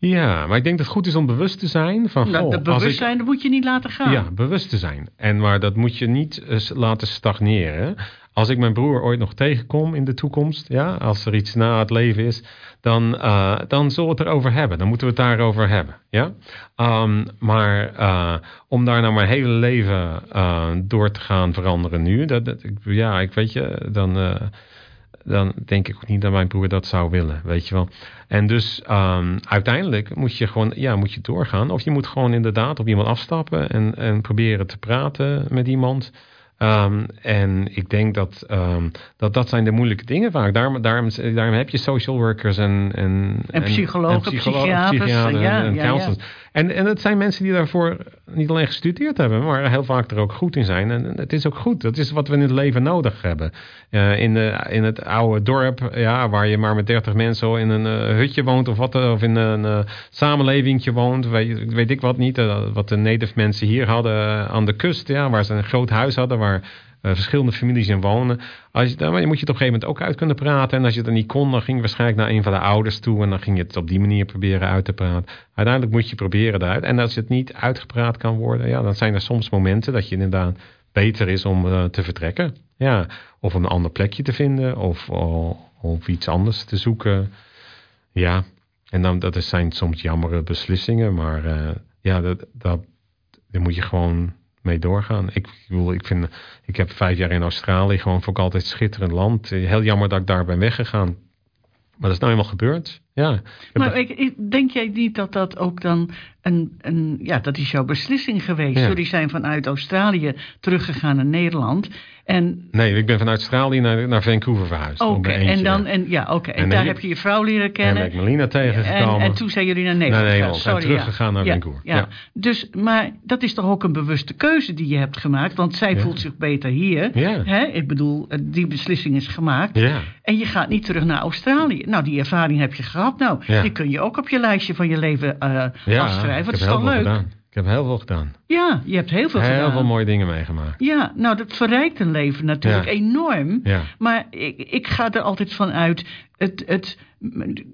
Ja, maar ik denk dat het goed is om bewust te zijn van. Nou, dat bewustzijn, ik, dat moet je niet laten gaan. Ja, bewust te zijn. En maar dat moet je niet uh, laten stagneren. Als ik mijn broer ooit nog tegenkom in de toekomst, ja, als er iets na het leven is, dan, uh, dan zullen we het erover hebben. Dan moeten we het daarover hebben. Ja? Um, maar uh, om daar nou mijn hele leven door te gaan veranderen nu, dat, dat, ja, ik weet je, dan, dan denk ik ook niet dat mijn broer dat zou willen, weet je wel. En dus um, uiteindelijk moet je gewoon, ja, moet je doorgaan. Of je moet gewoon inderdaad op iemand afstappen en, en proberen te praten met iemand. Um, en ik denk dat, um, dat dat zijn de moeilijke dingen vaak. Daarom, daarom, daarom heb je social workers en... En, en psychologen, en psycholo psychiaters. ja, en, ja. En, en het zijn mensen die daarvoor niet alleen gestudeerd hebben, maar heel vaak er ook goed in zijn. En het is ook goed. Dat is wat we in het leven nodig hebben. Uh, in, de, in het oude dorp, ja, waar je maar met dertig mensen in een uh, hutje woont of wat, of in een uh, woont, weet, weet ik wat niet. wat de native mensen hier hadden aan de kust, ja, waar ze een groot huis hadden, waar verschillende families in wonen. Als je, dan moet je het op een gegeven moment ook uit kunnen praten. En als je dat niet kon, dan ging je waarschijnlijk naar een van de ouders toe. En dan ging je het op die manier proberen uit te praten. Uiteindelijk moet je proberen eruit. En als het niet uitgepraat kan worden, ja, dan zijn er soms momenten dat je inderdaad beter is om uh, te vertrekken. Ja, of een ander plekje te vinden. Of, of, of iets anders te zoeken. Ja, en dan, dat zijn soms jammere beslissingen. Maar ja, dat, dat, daar moet je gewoon mee doorgaan. Ik, bedoel, ik, vind, ik heb vijf jaar in Australië gewoon vond ik altijd schitterend land. Heel jammer dat ik daar ben weggegaan. Maar dat is nou eenmaal gebeurd. Ja. Maar ik, denk jij niet dat dat ook dan een, een ja, dat is jouw beslissing geweest? Ja. Jullie zijn vanuit Australië teruggegaan naar Nederland. En... Nee, ik ben vanuit Australië naar, naar Vancouver verhuisd. Oké, okay, en dan, en, ja, oké. En, en, daar heb je je vrouw leren kennen. En ben ik Melina tegengekomen. En, en toen zijn jullie naar Nederland, naar Nederland Sorry, en teruggegaan ja. naar Vancouver. Ja, ja. Dus, maar dat is toch ook een bewuste keuze die je hebt gemaakt? Want zij voelt zich beter hier. Ja. Hè? Ik bedoel, die beslissing is gemaakt. Ja. En je gaat niet terug naar Australië. Nou, die ervaring heb je gehad. Nou, die kun je ook op je lijstje van je leven uh, afschrijven. Dat is toch leuk? Gedaan. Ik heb heel veel gedaan. Ja, je hebt heel veel heel gedaan. Heel veel mooie dingen meegemaakt. Ja, nou dat verrijkt een leven natuurlijk ja. enorm. Ja. Maar ik, ik ga er altijd van uit. Het, het,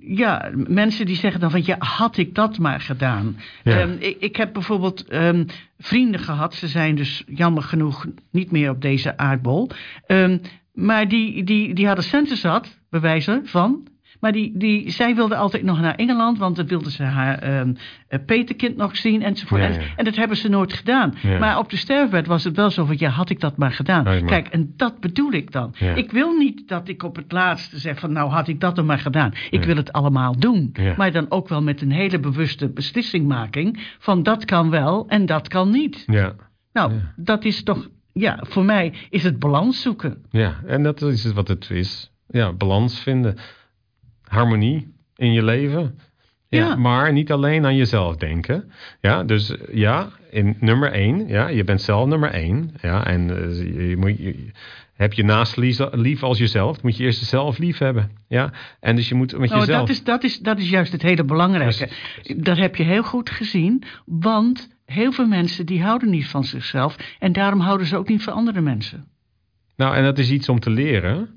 ja, mensen die zeggen dan van ja, had ik dat maar gedaan. Ja. Um, ik, ik, heb bijvoorbeeld um, vrienden gehad. Ze zijn dus jammer genoeg niet meer op deze aardbol. Um, maar die, die, die hadden centen zat, bewijzen van Maar die, die, zij wilde altijd nog naar Engeland, want dan wilde ze haar ehm, eh, Peterkind nog zien enzovoort. Ja, En, ja. en dat hebben ze nooit gedaan. Ja. Maar op de sterfbed was het wel zo van, ja, had ik dat maar gedaan. Maar- Kijk, en dat bedoel ik dan. Ik wil niet dat ik op het laatste zeg van, nou had ik dat er maar gedaan. Ik wil het allemaal doen. Maar dan ook wel met een hele bewuste beslissingmaking van dat kan wel en dat kan niet. Ja. Nou, dat is toch, ja, voor mij is het balans zoeken. Ja, en dat is wat het is. Ja, balans vinden. Harmonie in je leven. Ja, Ja. Maar niet alleen aan jezelf denken. Ja, dus ja, in nummer één. Ja, je bent zelf nummer één. Ja, en eh, je, moet, je, heb je naast lief- als jezelf, moet je eerst jezelf lief hebben. Ja, en dus je moet met Nou, jezelf. dat, is, dat, is, dat is juist het hele belangrijke. Dat heb je heel goed gezien, want heel veel mensen die houden niet van zichzelf en daarom houden ze ook niet van andere mensen. Nou, en dat is iets om te leren.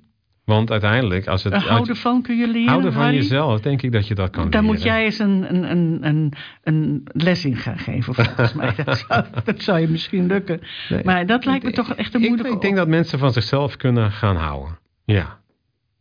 Want uiteindelijk, als het. Uh, houden van kun je leren, houden van Harry? jezelf, denk ik dat je dat kan Daar leren. moet jij eens een, een, een, een, een les in gaan geven, volgens mij. *laughs* Dat zou, dat zou je misschien lukken. Nee, Maar dat lijkt me toch echt een ik- moeilijke Ik denk dat mensen van zichzelf kunnen gaan houden. Ja.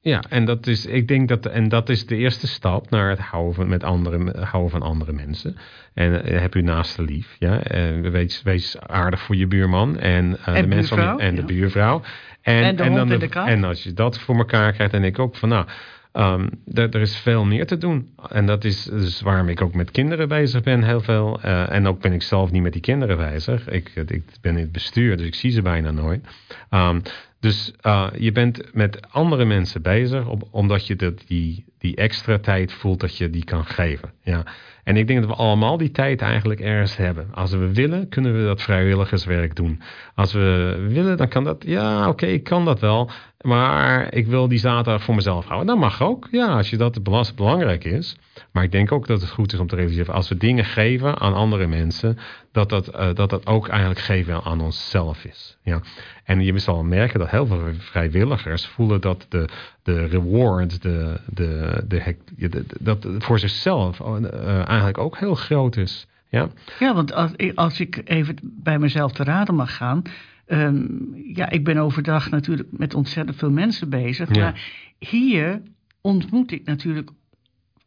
Ja, en dat is, ik denk dat, en dat is de eerste stap naar het houden van, met andere, houden van andere mensen. En eh, heb u naaste lief. Ja? En wees, wees aardig voor je buurman en, eh, En de mensen om buurvrouw, en de buurvrouw. En, En de dan en de. En als je dat voor elkaar krijgt, denk ik ook van nou. ehm, er, is veel meer te doen. En dat is dus waarom ik ook met kinderen bezig ben, heel veel. Eh, en ook ben ik zelf niet met die kinderen bezig. Ik, ik ben in het bestuur, dus ik zie ze bijna nooit. Ehm, dus eh, je bent met andere mensen bezig, op, omdat je dat, die, die extra tijd voelt dat je die kan geven. Ja. En ik denk dat we allemaal die tijd eigenlijk ergens hebben. Als we willen, kunnen we dat vrijwilligerswerk doen. Als we willen, dan kan dat. Ja, oké, ik kan dat wel. Maar ik wil die zaterdag voor mezelf houden. Dat mag ook. Ja, als je dat belangrijk is. Maar ik denk ook dat het goed is om te realiseren. Als we dingen geven aan andere mensen. Dat dat, eh, dat, dat ook eigenlijk geven aan onszelf is. Ja. En je zal merken dat heel veel vrijwilligers voelen dat de, de reward, de, de, de, hec- de- de- dat voor zichzelf eh, eigenlijk ook heel groot is. Ja, Ja, want als, als ik even bij mezelf te raden mag gaan. ehm, ja, ik ben overdag natuurlijk met ontzettend veel mensen bezig. Ja. Maar hier ontmoet ik natuurlijk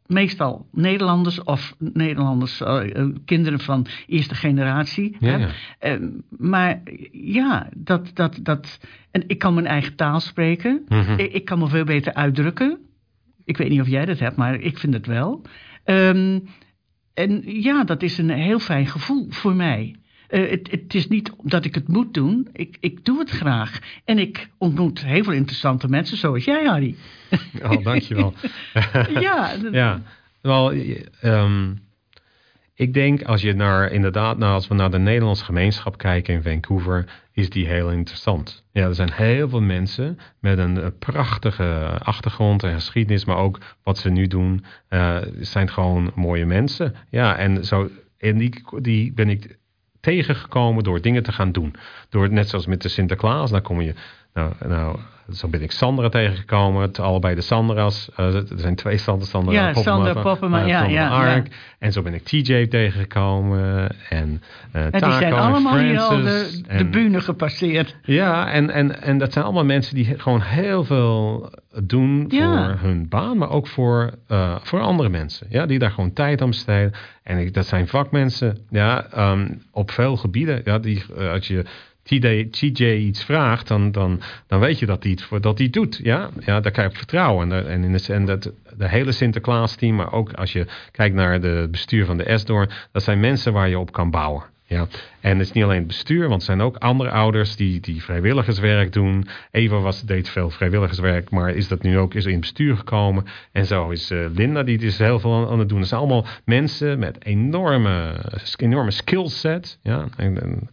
meestal Nederlanders of Nederlanders, eh, eh, kinderen van eerste generatie. Ja, hè. ja. Ehm, maar ja, dat, dat, dat. En ik kan mijn eigen taal spreken. Mhm. ik, ik kan me veel beter uitdrukken. Ik weet niet of jij dat hebt, maar ik vind het wel. Ehm, en ja, dat is een heel fijn gevoel voor mij. Eh, het, het is niet dat ik het moet doen. Ik, ik doe het graag. En ik ontmoet heel veel interessante mensen, zoals jij, Harry. Oh, dankjewel. *laughs* ja, *laughs* Ja, wel, je- ehm, ik denk als je naar, inderdaad, nou, als we naar de Nederlandse gemeenschap kijken in Vancouver, is die heel interessant. Ja, er zijn heel veel mensen met een eh, prachtige achtergrond en geschiedenis, maar ook wat ze nu doen, eh, zijn gewoon mooie mensen. Ja, en zo, en die, die ben ik tegengekomen door dingen te gaan doen. Door, net zoals met de Sinterklaas, dan kom je, nou, nou zo ben ik Sandra tegengekomen. Het, allebei de Sandra's. eh, er zijn twee Sandra, Sandra Ja, Sandra van- Poppema, van- ja, ja, Ark. ja. En zo ben ik TJ tegengekomen. En eh en die Taco zijn en allemaal hier al de, de bühne gepasseerd. ja, en, en, en dat zijn allemaal mensen die gewoon heel veel doen Ja. voor hun baan, maar ook voor, eh, voor andere mensen. Ja, die daar gewoon tijd aan besteden. En ik, dat zijn vakmensen ja, ehm, op veel gebieden. Ja, die, eh, als je TJ, iets vraagt, dan, dan, dan weet je dat hij voor dat hij doet. Ja? Ja, daar krijg je vertrouwen. En, en, in de, en dat, de hele Sinterklaas-team, maar ook als je kijkt naar de bestuur van de Esdoorn, dat zijn mensen waar je op kan bouwen. Ja, en het is niet alleen het bestuur, want er zijn ook andere ouders die, die vrijwilligerswerk doen. Eva was, deed veel vrijwilligerswerk, maar is dat nu ook is in het bestuur gekomen. En zo is eh, Linda, die is heel veel aan, aan het doen. Het zijn allemaal mensen met enorme, enorme skillset. Ja, en, en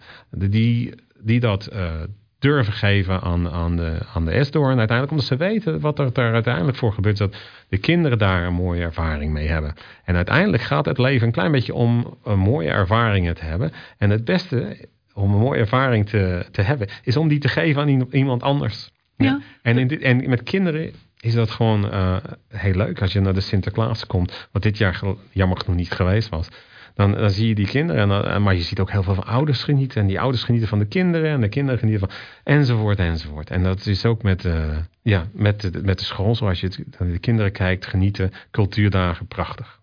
die, die dat eh, durven geven aan, aan de, aan de S-door. En uiteindelijk omdat ze weten wat er daar uiteindelijk voor gebeurt. Dat de kinderen daar een mooie ervaring mee hebben. En uiteindelijk gaat het leven een klein beetje om eh, mooie ervaringen te hebben. En het beste om een mooie ervaring te, te hebben, is om die te geven aan iemand anders. Ja. En, in dit, en met kinderen is dat gewoon eh, heel leuk als je naar de Sinterklaas komt. Wat dit jaar jammer genoeg niet geweest was. Dan, dan zie je die kinderen. En maar je ziet ook heel veel van ouders genieten. En die ouders genieten van de kinderen. En de kinderen genieten van. Enzovoort, enzovoort. En dat is ook met, uh, ja, met, de, met de school. Zoals je naar de kinderen kijkt, genieten. Cultuurdagen, prachtig.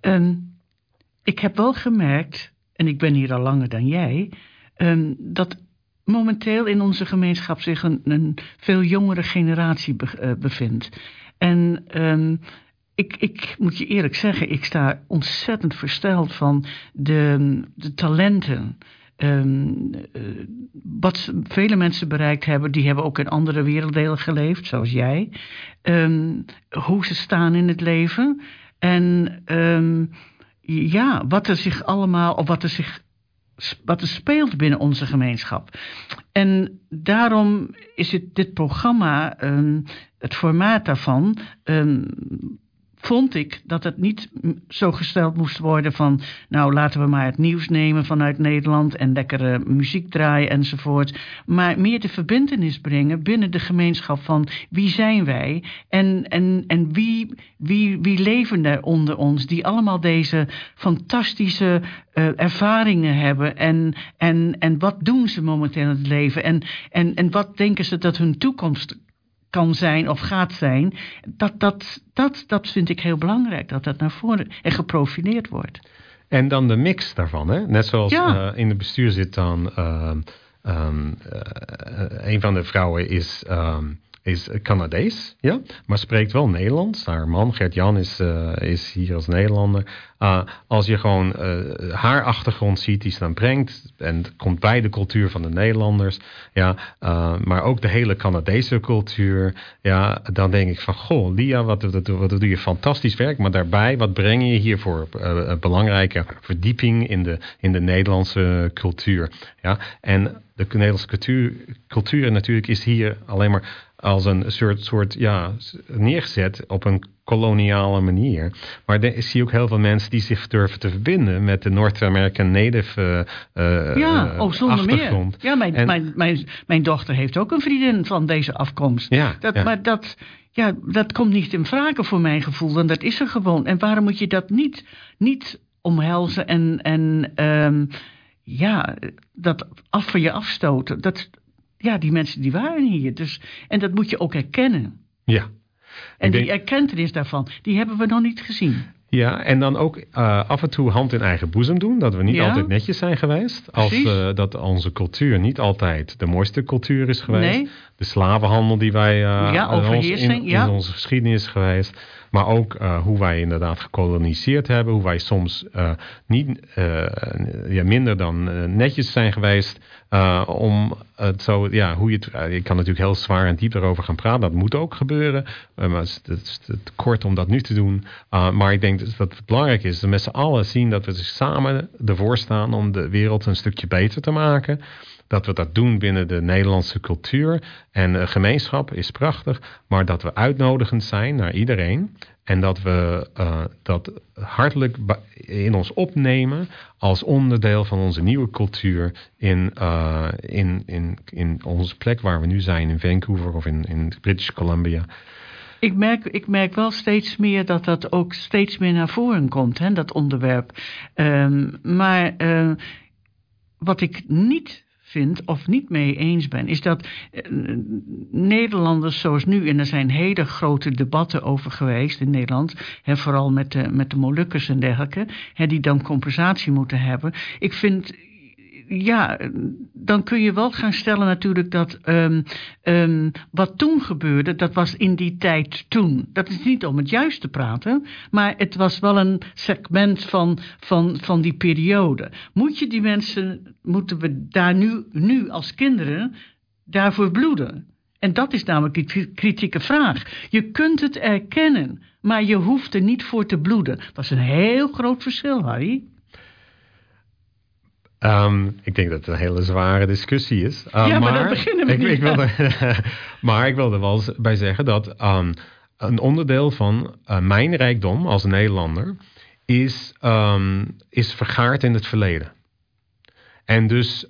Um, ik heb wel gemerkt, en ik ben hier al langer dan jij. Um, dat momenteel in onze gemeenschap zich een, een veel jongere generatie be, uh, bevindt. En um, ik, ik moet je eerlijk zeggen, ik sta ontzettend versteld van de, de talenten. Um, uh, wat vele mensen bereikt hebben, die hebben ook in andere werelddelen geleefd, zoals jij. Um, hoe ze staan in het leven. En um, ja, wat er zich allemaal, of wat er zich wat er speelt binnen onze gemeenschap. En daarom is dit programma, het formaat daarvan, vond ik dat het niet zo gesteld moest worden van... nou, laten we maar het nieuws nemen vanuit Nederland... en lekkere muziek draaien enzovoort. Maar meer de verbindenis brengen binnen de gemeenschap van... wie zijn wij en, en, en wie, wie, wie leven er onder ons... die allemaal deze fantastische uh, ervaringen hebben... En, en, en wat doen ze momenteel in het leven... en, en, en wat denken ze dat hun toekomst kan zijn of gaat zijn. Dat, dat, dat, dat vind ik heel belangrijk, dat dat naar voren en geprofileerd wordt. En dan de mix daarvan, hè? Net zoals ja. uh, in het bestuur zit dan... Uh, um, uh, een van de vrouwen is... Um, is Canadees, ja, maar spreekt wel Nederlands. Haar man Gert-Jan is, uh, is hier als Nederlander. Uh, als je gewoon uh, haar achtergrond ziet die ze dan brengt... en komt bij de cultuur van de Nederlanders... Ja, maar ook de hele Canadese cultuur... Ja, dan denk ik van, goh, Lia, wat, wat, wat doe je fantastisch werk... maar daarbij, wat breng je hier voor belangrijke verdieping... in de, in de Nederlandse cultuur. Ja, en de Nederlandse cultuur, cultuur natuurlijk is hier alleen maar als een soort, soort ja, neergezet op een koloniale manier. Maar ik zie ook heel veel mensen die zich durven te verbinden met de North American Native uh, ja, oh, zonder meer. Ja, mijn, en, mijn, mijn, mijn dochter heeft ook een vriendin van deze afkomst. Ja, dat, ja. Maar dat, ja, dat komt niet in vragen voor mijn gevoel. En dat is er gewoon. En waarom moet je dat niet, niet omhelzen en... en um, ja, dat af van je afstoten. Dat, ja, die mensen die waren hier. Dus, en dat moet je ook erkennen. Ja. En die erkentenis daarvan, die hebben we nog niet gezien. Ja, en dan ook uh, af en toe hand in eigen boezem doen. Dat we niet ja. altijd netjes zijn geweest. Als uh, dat onze cultuur niet altijd de mooiste cultuur is geweest. Nee. De slavenhandel die wij uh, ja, in, in ja. onze geschiedenis is geweest. Maar ook uh, hoe wij inderdaad gekoloniseerd hebben. Hoe wij soms uh, niet, uh, ja, minder dan netjes zijn geweest. om het zo, ja, hoe je ik kan natuurlijk heel zwaar en diep erover gaan praten. Dat moet ook gebeuren. maar het is, te kort om dat nu te doen. maar ik denk dat het belangrijk is dat we met z'n allen zien dat we samen ervoor staan om de wereld een stukje beter te maken dat we dat doen binnen de Nederlandse cultuur. En uh, gemeenschap is prachtig, maar dat we uitnodigend zijn naar iedereen. En dat we uh, dat hartelijk in ons opnemen als onderdeel van onze nieuwe cultuur in, uh, in, in, in onze plek waar we nu zijn, in Vancouver of in, in British Columbia. Ik merk, ik merk wel steeds meer dat dat ook steeds meer naar voren komt, hè, dat onderwerp. Um, maar wat ik niet vind of niet mee eens ben, is dat uh, Nederlanders zoals nu, en er zijn hele grote debatten over geweest in Nederland, hè, vooral met de, met de Molukkers en dergelijke, hè, die dan compensatie moeten hebben. Ik vind ja, dan kun je wel gaan stellen natuurlijk dat um, um, wat toen gebeurde, dat was in die tijd toen. Dat is niet om het juist te praten, maar het was wel een segment van, van, van die periode. Moet je die mensen, moeten we daar nu, nu als kinderen daarvoor bloeden? En dat is namelijk die kritieke vraag. Je kunt het erkennen, maar je hoeft er niet voor te bloeden. Dat is een heel groot verschil, Harry. Um, ik denk dat het een hele zware discussie is. Uh, ja, maar, maar daar beginnen we ik, niet ik wilde, *laughs* Maar ik wilde wel bij zeggen dat um, een onderdeel van uh, mijn rijkdom als Nederlander is, um, is vergaard in het verleden. En dus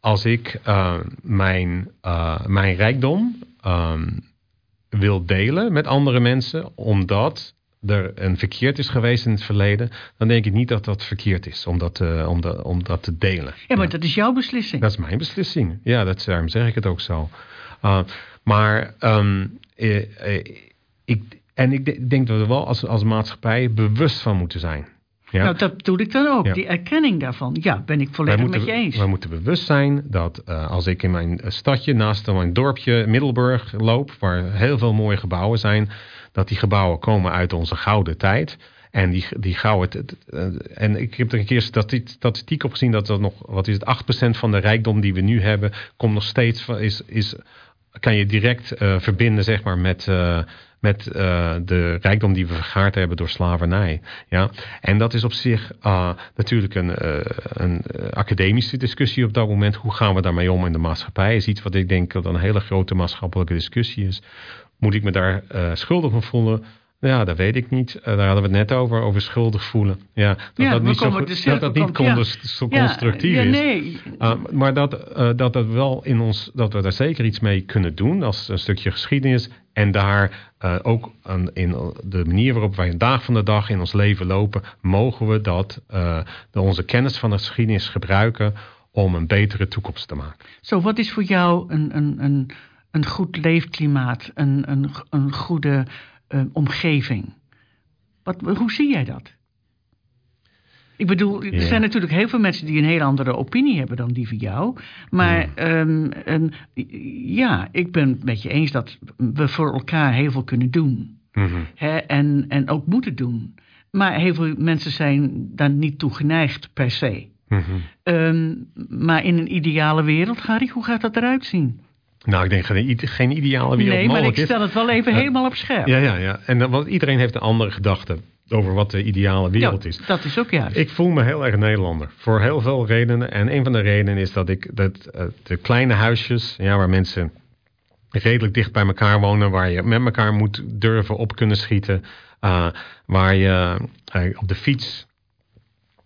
als ik uh, mijn, mijn rijkdom wil delen met andere mensen, omdat er een verkeerd is geweest in het verleden, dan denk ik niet dat dat verkeerd is om dat, uh, om dat, om dat te delen. Ja, maar dat is jouw beslissing. Dat is mijn beslissing. Ja, dat, daarom zeg ik het ook zo. Uh, maar um, ik, en ik denk dat we er wel als, als maatschappij bewust van moeten zijn. Ja. Nou, dat bedoel ik dan ook. Die erkenning daarvan. Ja, ben ik volledig met je eens. We moeten bewust zijn dat uh, als ik in mijn stadje naast mijn dorpje Middelburg loop, waar heel veel mooie gebouwen zijn, dat die gebouwen komen uit onze gouden tijd. En die, die gouden. En ik heb er een keer statistiek op gezien dat dat nog, wat is het, 8% van de rijkdom die we nu hebben, komt nog steeds van, is, is, kan je direct uh, verbinden, zeg maar, met. Uh, met de rijkdom die we vergaard hebben door slavernij. Ja? En dat is op zich natuurlijk een, een academische discussie op dat moment. Hoe gaan we daarmee om in de maatschappij? Is iets wat ik denk dat een hele grote maatschappelijke discussie is. Moet ik me daar schuldig van voelen? Ja, dat weet ik niet. daar hadden we het net over, over schuldig voelen. Ja, dat ja, dat, niet zo, dat dat niet ja. zo constructief ja, nee. is. maar dat, dat, dat, wel in ons, dat we daar zeker iets mee kunnen doen als een stukje geschiedenis en daar ook aan, in de manier waarop wij vandaag van de dag in ons leven lopen, mogen we dat, de onze kennis van de geschiedenis gebruiken om een betere toekomst te maken. Zo, wat is voor jou een, een, een, een goed leefklimaat, een, een, een goede uh, omgeving? Wat, hoe zie jij dat? Ik bedoel, er zijn natuurlijk heel veel mensen die een heel andere opinie hebben dan die van jou. Maar um, en, ja, ik ben het met je eens dat we voor elkaar heel veel kunnen doen. Mm hè, en, en ook moeten doen. Maar heel veel mensen zijn daar niet toe geneigd per se. Mm um, maar in een ideale wereld, Gary, hoe gaat dat eruit zien? Nou, ik denk geen, geen ideale wereld Nee, maar ik stel het wel even helemaal op scherp. Ja, ja, ja. En want iedereen heeft een andere gedachte over wat de ideale wereld ja, is. Dat is ook juist. Ik voel me heel erg Nederlander. Voor heel veel redenen. En een van de redenen is dat ik dat, uh, de kleine huisjes, ja, waar mensen redelijk dicht bij elkaar wonen, waar je met elkaar moet durven op kunnen schieten, uh, waar je uh, op de fiets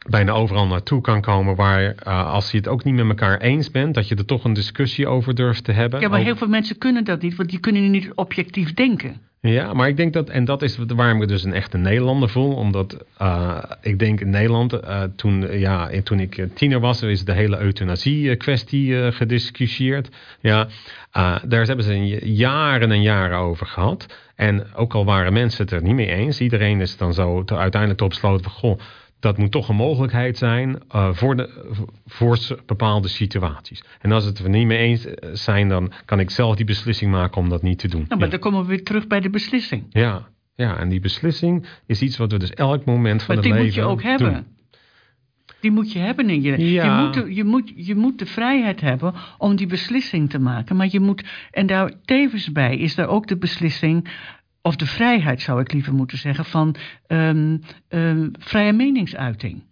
bijna overal naartoe kan komen, waar als je het ook niet met elkaar eens bent, dat je er toch een discussie over durft te hebben. Ja, maar heel veel mensen kunnen dat niet, want die kunnen niet objectief denken. Ja, maar ik denk dat, en dat is waarom ik dus een echte Nederlander voel. Omdat uh, ik denk in Nederland, uh, toen, ja, toen ik tiener was, is de hele euthanasie-kwestie uh, gediscussieerd. Ja, daar hebben ze jaren en jaren over gehad. En ook al waren mensen het er niet mee eens, iedereen is dan zo te, uiteindelijk tot besloten van, goh, dat moet toch een mogelijkheid zijn uh, voor, de, voor bepaalde situaties. En als het er niet mee eens eh, zijn, dan kan ik zelf die beslissing maken om dat niet te doen. Nou, maar dan komen we weer terug bij de beslissing. Ja, ja, en die beslissing is iets wat we dus elk moment van maar het leven doen. die moet je ook hebben. Die moet je hebben in je. Ja. Je, moet de, je, moet, je moet de vrijheid hebben om die beslissing te maken. Maar je moet, en daar tevens bij is daar ook de beslissing of de vrijheid zou ik liever moeten zeggen, van um, um, vrije meningsuiting.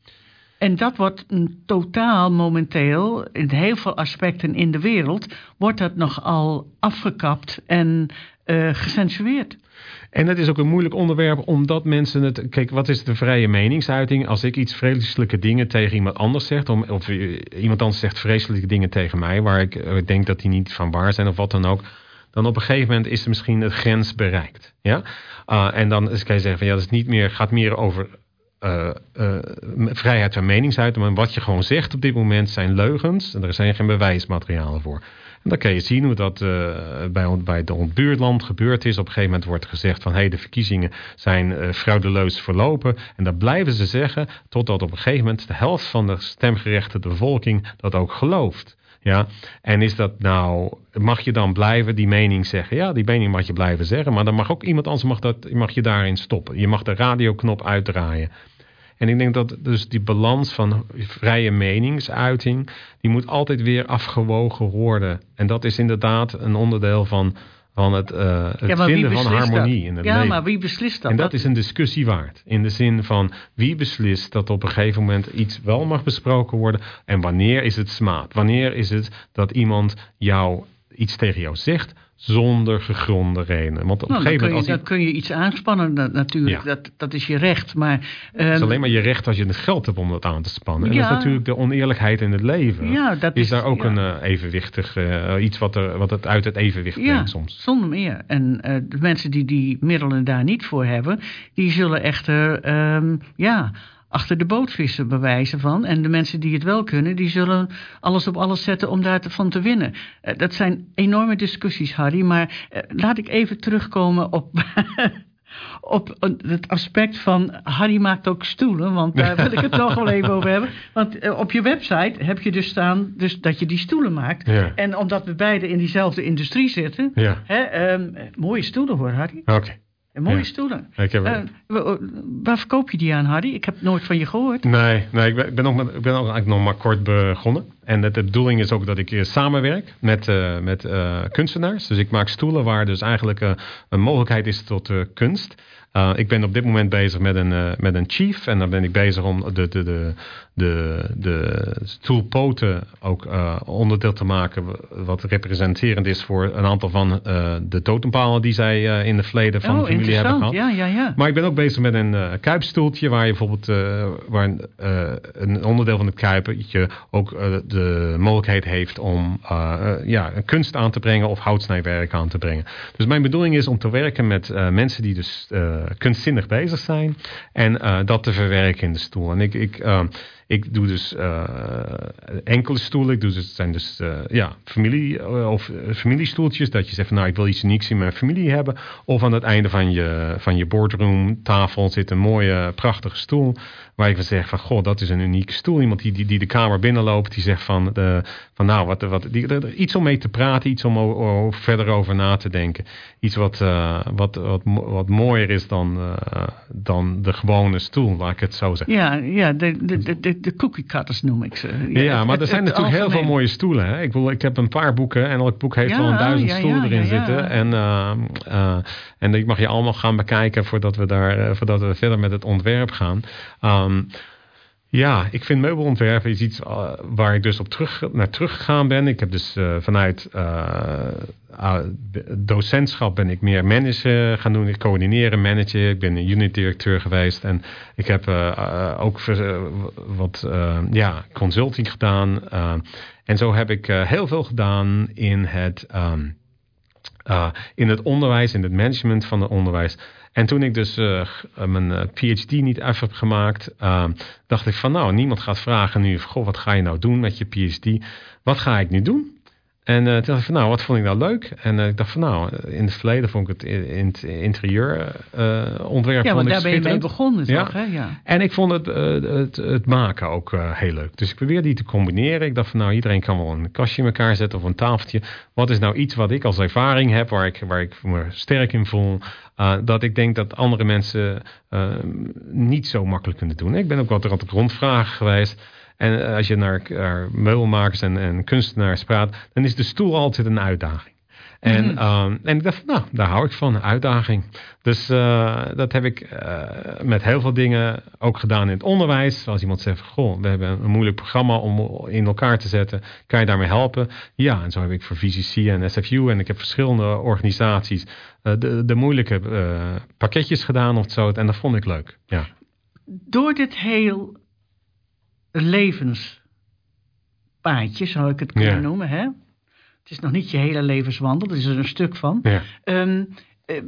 En dat wordt totaal momenteel, in heel veel aspecten in de wereld, wordt dat nogal afgekapt en uh. En het is ook een moeilijk onderwerp omdat mensen het... Kijk, wat is de vrije meningsuiting? Als ik iets vreselijke dingen tegen iemand anders zeg... of iemand anders zegt vreselijke dingen tegen mij... waar ik, ik denk dat die niet van waar zijn of wat dan ook dan op een gegeven moment is er misschien de grens bereikt. Ja? Uh, en dan kan je zeggen van ja, dat is niet meer, gaat meer over uh, uh, vrijheid van meningsuiting. Maar wat je gewoon zegt op dit moment zijn leugens. En er zijn geen bewijsmaterialen voor. En dan kan je zien hoe dat uh, bij, bij het buurland gebeurd is. Op een gegeven moment wordt gezegd van... hé, hey, de verkiezingen zijn fraudeleus verlopen. En dat blijven ze zeggen... totdat op een gegeven moment de helft van de stemgerechtigde bevolking... dat ook gelooft. Ja, en is dat nou, mag je dan blijven die mening zeggen? Ja, die mening mag je blijven zeggen, maar dan mag ook iemand anders mag, dat, mag je daarin stoppen. Je mag de radioknop uitdraaien. En ik denk dat dus die balans van vrije meningsuiting, die moet altijd weer afgewogen worden. En dat is inderdaad een onderdeel van van het, uh, het ja, vinden van harmonie in het ja, leven. Ja, maar wie beslist dat? En dat is een discussie waard. In de zin van wie beslist dat op een gegeven moment iets wel mag besproken worden. En wanneer is het smaad? Wanneer is het dat iemand jou iets tegen jou zegt zonder gegronde redenen. Want op Nou, een gegeven kun moment... je, dan kun je iets aanspannen na- natuurlijk. Ja. Dat, dat is je recht. Maar, Het is ehm, alleen maar je recht als je het geld hebt om dat aan te spannen. En Ja. dat is natuurlijk de oneerlijkheid in het leven. Ja, dat is is- daar ook een eh, evenwichtig, eh, iets wat, er, wat het uit het evenwicht brengt soms. zonder meer. En eh, de mensen die die middelen daar niet voor hebben, die zullen echter ehm, ja, achter de boot vissen bewijzen van. En de mensen die het wel kunnen, die zullen alles op alles zetten om daarvan te winnen. Eh, dat zijn enorme discussies, Harry. Maar eh, laat ik even terugkomen op. *laughs* Op het aspect van Harry maakt ook stoelen, want daar wil ik het nog wel even over hebben. Want eh, op je website heb je dus staan dus dat je die stoelen maakt. Ja. En omdat we beide in diezelfde industrie zitten, Ja, Hè, ehm, mooie stoelen hoor, Harry. oké. En mooie Ja. stoelen. Ik heb, Eh, wa- waar verkoop je die aan, Harry? Ik heb nooit van je gehoord. Nee, nee ik, ben, ik, ben ook, met- ik ben ook eigenlijk nog maar kort begonnen. En de, de bedoeling is ook dat ik samenwerk met, eh, met eh, kunstenaars. Dus ik maak stoelen waar dus eigenlijk een mogelijkheid is tot kunst. Uh, ik ben op dit moment bezig met een, uh, met een chief. En dan ben ik bezig om de, de, de, de, de stoelpoten ook uh, onderdeel te maken. Wat representerend is voor een aantal van uh, de totempalen die zij in de verleden van oh, de familie hebben gehad. Ja, ja, ja. Maar ik ben ook bezig met een kuipstoeltje. Waar je bijvoorbeeld waar een, een, onderdeel van het kuipentje ook de mogelijkheid heeft om ja, een kunst aan te brengen of houtsnijwerk aan te brengen. Dus mijn bedoeling is om te werken met mensen die dus kunstzinnig bezig zijn. En dat te verwerken in de stoel. En ik, ik, ik doe dus uh, enkele stoelen. Ik doe dus, het zijn dus ja, familie, of familiestoeltjes. Dat je zegt van nou ik wil iets unieks in mijn familie hebben. Of aan het einde van je, van je boardroom tafel zit een mooie prachtige stoel. Waar je van zegt van goh dat is een unieke stoel. Iemand die, die, die de kamer binnenloopt. Die zegt van, de, van nou wat, wat die, iets om mee te praten. Iets om o, verder over na te denken. Iets wat, wat, wat, wat mooier is dan, uh, dan de gewone stoel, laat ik het zo zeggen. Ja, ja de, de, de, de cookie cutters noem ik ze. Ja, ja maar er zijn natuurlijk heel veel mooie stoelen. Hè? Ik, bedoel, ik heb een paar boeken en elk boek heeft ja, wel een duizend ja, stoelen erin zitten. En, uh, en ik mag je allemaal gaan bekijken voordat we, daar, voordat we verder met het ontwerp gaan. Um, ja, ik vind meubelontwerpen is iets uh, waar ik dus op terug, naar teruggegaan ben. Ik heb dus uh, vanuit uh, docentschap ben ik meer managen gaan doen. Ik coördineren, managen. Ik ben een unitdirecteur geweest. En ik heb ook wat ja, consulting gedaan. en zo heb ik heel veel gedaan in het, um, in het onderwijs, in het management van het onderwijs. En toen ik dus uh, mijn uh, PhD niet af heb gemaakt, uh, dacht ik van nou, niemand gaat vragen nu, goh, wat ga je nou doen met je PhD? Wat ga ik nu doen? En toen dacht ik van nou, wat vond ik nou leuk? En ik dacht van nou, in het verleden vond ik het in het interieur ontwerp. Ja, want daar ben je mee begonnen Ja. toch? Hè? Ja. En ik vond het, het, het maken ook heel leuk. Dus ik probeerde die te combineren. Ik dacht van nou, iedereen kan wel een kastje in elkaar zetten of een tafeltje. Wat is nou iets wat ik als ervaring heb, waar ik, waar ik me sterk in voel. Uh, dat ik denk dat andere mensen uh, niet zo makkelijk kunnen doen. Ik ben ook wat rondvragen geweest. En uh, als je naar, naar meubelmakers en, en, kunstenaars praat, dan is de stoel altijd een uitdaging. En, mm -hmm. en ik dacht, van, nou, daar hou ik van, uitdaging. Dus dat heb ik met heel veel dingen ook gedaan in het onderwijs. Als iemand zegt, goh, we hebben een moeilijk programma om in elkaar te zetten. Kan je daarmee helpen? Ja, en zo heb ik voor VCC en SFU en ik heb verschillende organisaties de, de moeilijke pakketjes gedaan of zo. En dat vond ik leuk, ja. Door dit heel levenspaadje, zou ik het kunnen Ja. noemen, hè? Het is nog niet je hele levenswandel, er is er een stuk van. Ja. Ehm, eh,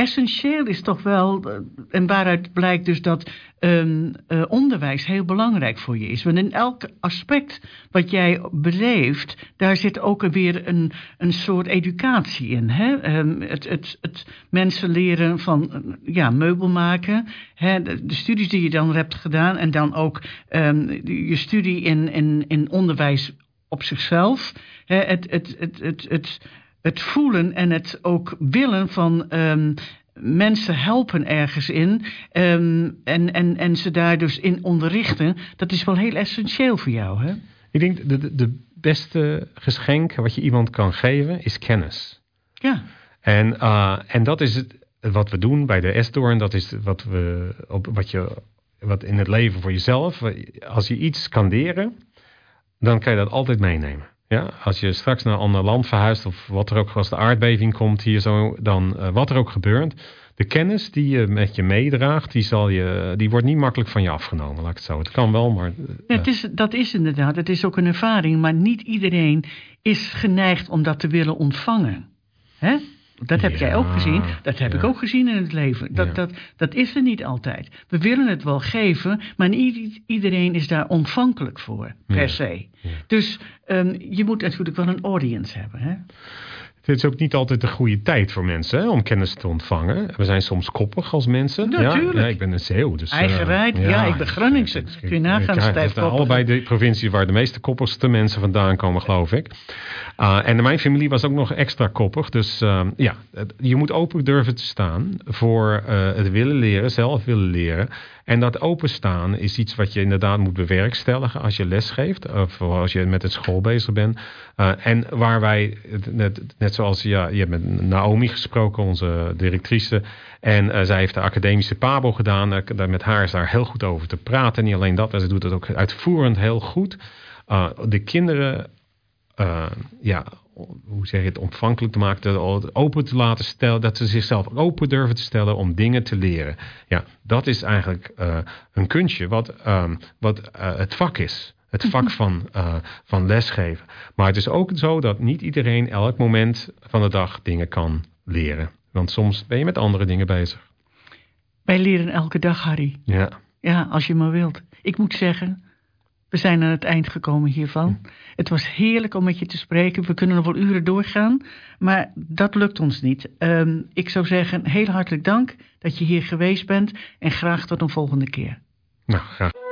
essentieel is toch wel, eh, en waaruit blijkt dus dat ehm, eh, onderwijs heel belangrijk voor je is. Want in elk aspect wat jij beleeft, daar zit ook weer een, een soort educatie in. Hè? Ehm, het, het, het mensen leren van eh, ja, meubel maken, hè? De, studies die je dan hebt gedaan en dan ook ehm, je studie in, in, in onderwijs op zichzelf. Hè? Het, het, het, het, het, het voelen en het ook willen van um, mensen helpen ergens in um, en, en, en ze daar dus in onderrichten, dat is wel heel essentieel voor jou, hè? Ik denk de, de, de beste geschenk wat je iemand kan geven is kennis. Ja. En, uh, en dat is het, wat we doen bij de S-Door en dat is wat, we, op, wat, je, wat in het leven voor jezelf, als je iets kan leren, dan kan je dat altijd meenemen. Ja, als je straks naar een ander land verhuist of wat er ook als de aardbeving komt hier zo, dan uh, wat er ook gebeurt, de kennis die je met je meedraagt, die, zal je, die wordt niet makkelijk van je afgenomen, laat ik het zo. Het kan wel, maar... Ja, het is, dat is inderdaad, het is ook een ervaring, maar niet iedereen is geneigd om dat te willen ontvangen. Hè? Dat heb Ja, jij ook gezien. Dat heb ja. ik ook gezien in het leven. Dat, Ja. dat, dat is er niet altijd. We willen het wel geven, maar niet iedereen is daar ontvankelijk voor, per se. Dus ehm, je moet natuurlijk wel een audience hebben. Hè? Het is ook niet altijd de goede tijd voor mensen hè, om kennis te ontvangen. We zijn soms koppig als mensen. Natuurlijk. Ja, ja, ik ben een Zeeuw. Dus, eh, Eigenrijd. Ja, ik ben Groningse. Kun je nagaan, stijf koppig. allebei de provincies waar de meeste koppigste mensen vandaan komen, geloof ik. Ah, en mijn familie was ook nog extra koppig. Dus eh, ja, je moet open durven te staan voor eh, het willen leren, zelf willen leren. En dat openstaan is iets wat je inderdaad moet bewerkstelligen als je lesgeeft. Of als je met het school bezig bent. Uh, en waar wij, net, zoals ja, je hebt met Naomi gesproken, onze directrice. En uh, zij heeft de academische PABO gedaan. Met haar is daar heel goed over te praten. Niet alleen dat, maar ze doet het ook uitvoerend heel goed. De kinderen, ja, hoe zeg je het, ontvankelijk te maken, open te laten stellen, dat ze zichzelf open durven te stellen om dingen te leren. Ja, dat is eigenlijk uh, een kunstje wat, um, wat uh, het vak is. Het vak van, uh, van lesgeven. Maar het is ook zo dat niet iedereen elk moment van de dag dingen kan leren. Want soms ben je met andere dingen bezig. Wij leren elke dag, Harry. Ja. Ja, als je maar wilt. Ik moet zeggen, we zijn aan het eind gekomen hiervan. Het was heerlijk om met je te spreken. We kunnen nog wel uren doorgaan, maar dat lukt ons niet. Um, ik zou zeggen, heel hartelijk dank dat je hier geweest bent en graag tot een volgende keer. Nou, graag.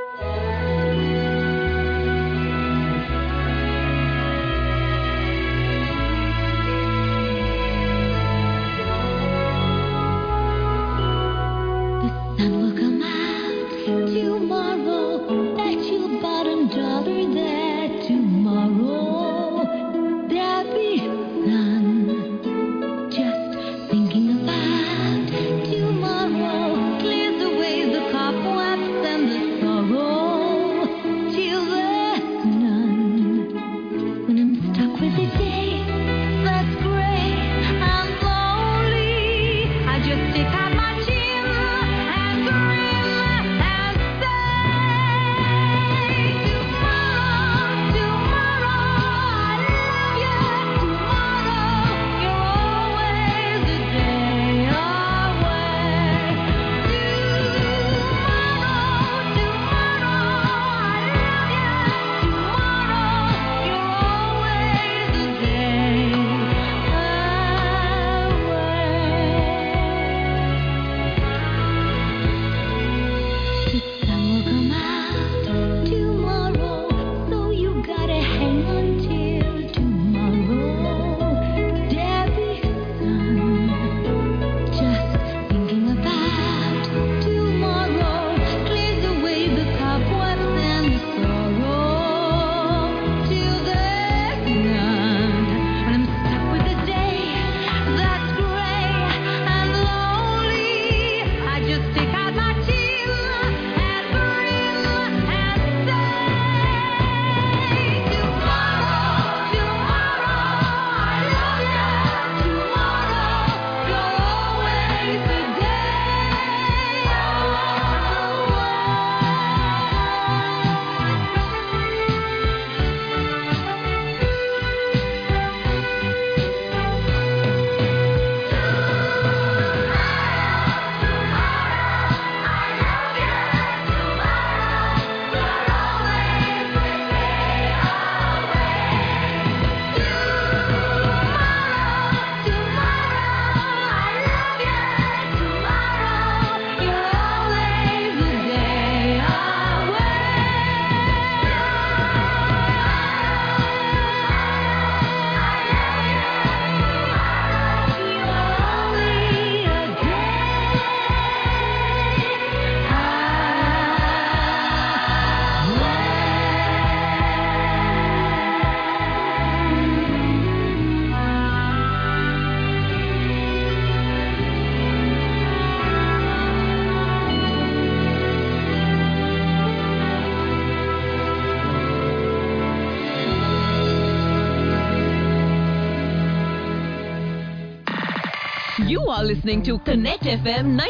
Listening to Connect FM 91.5.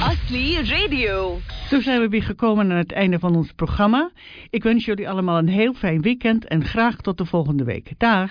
Asli Radio. Zo zijn we weer gekomen aan het einde van ons programma. Ik wens jullie allemaal een heel fijn weekend en graag tot de volgende week. Dag!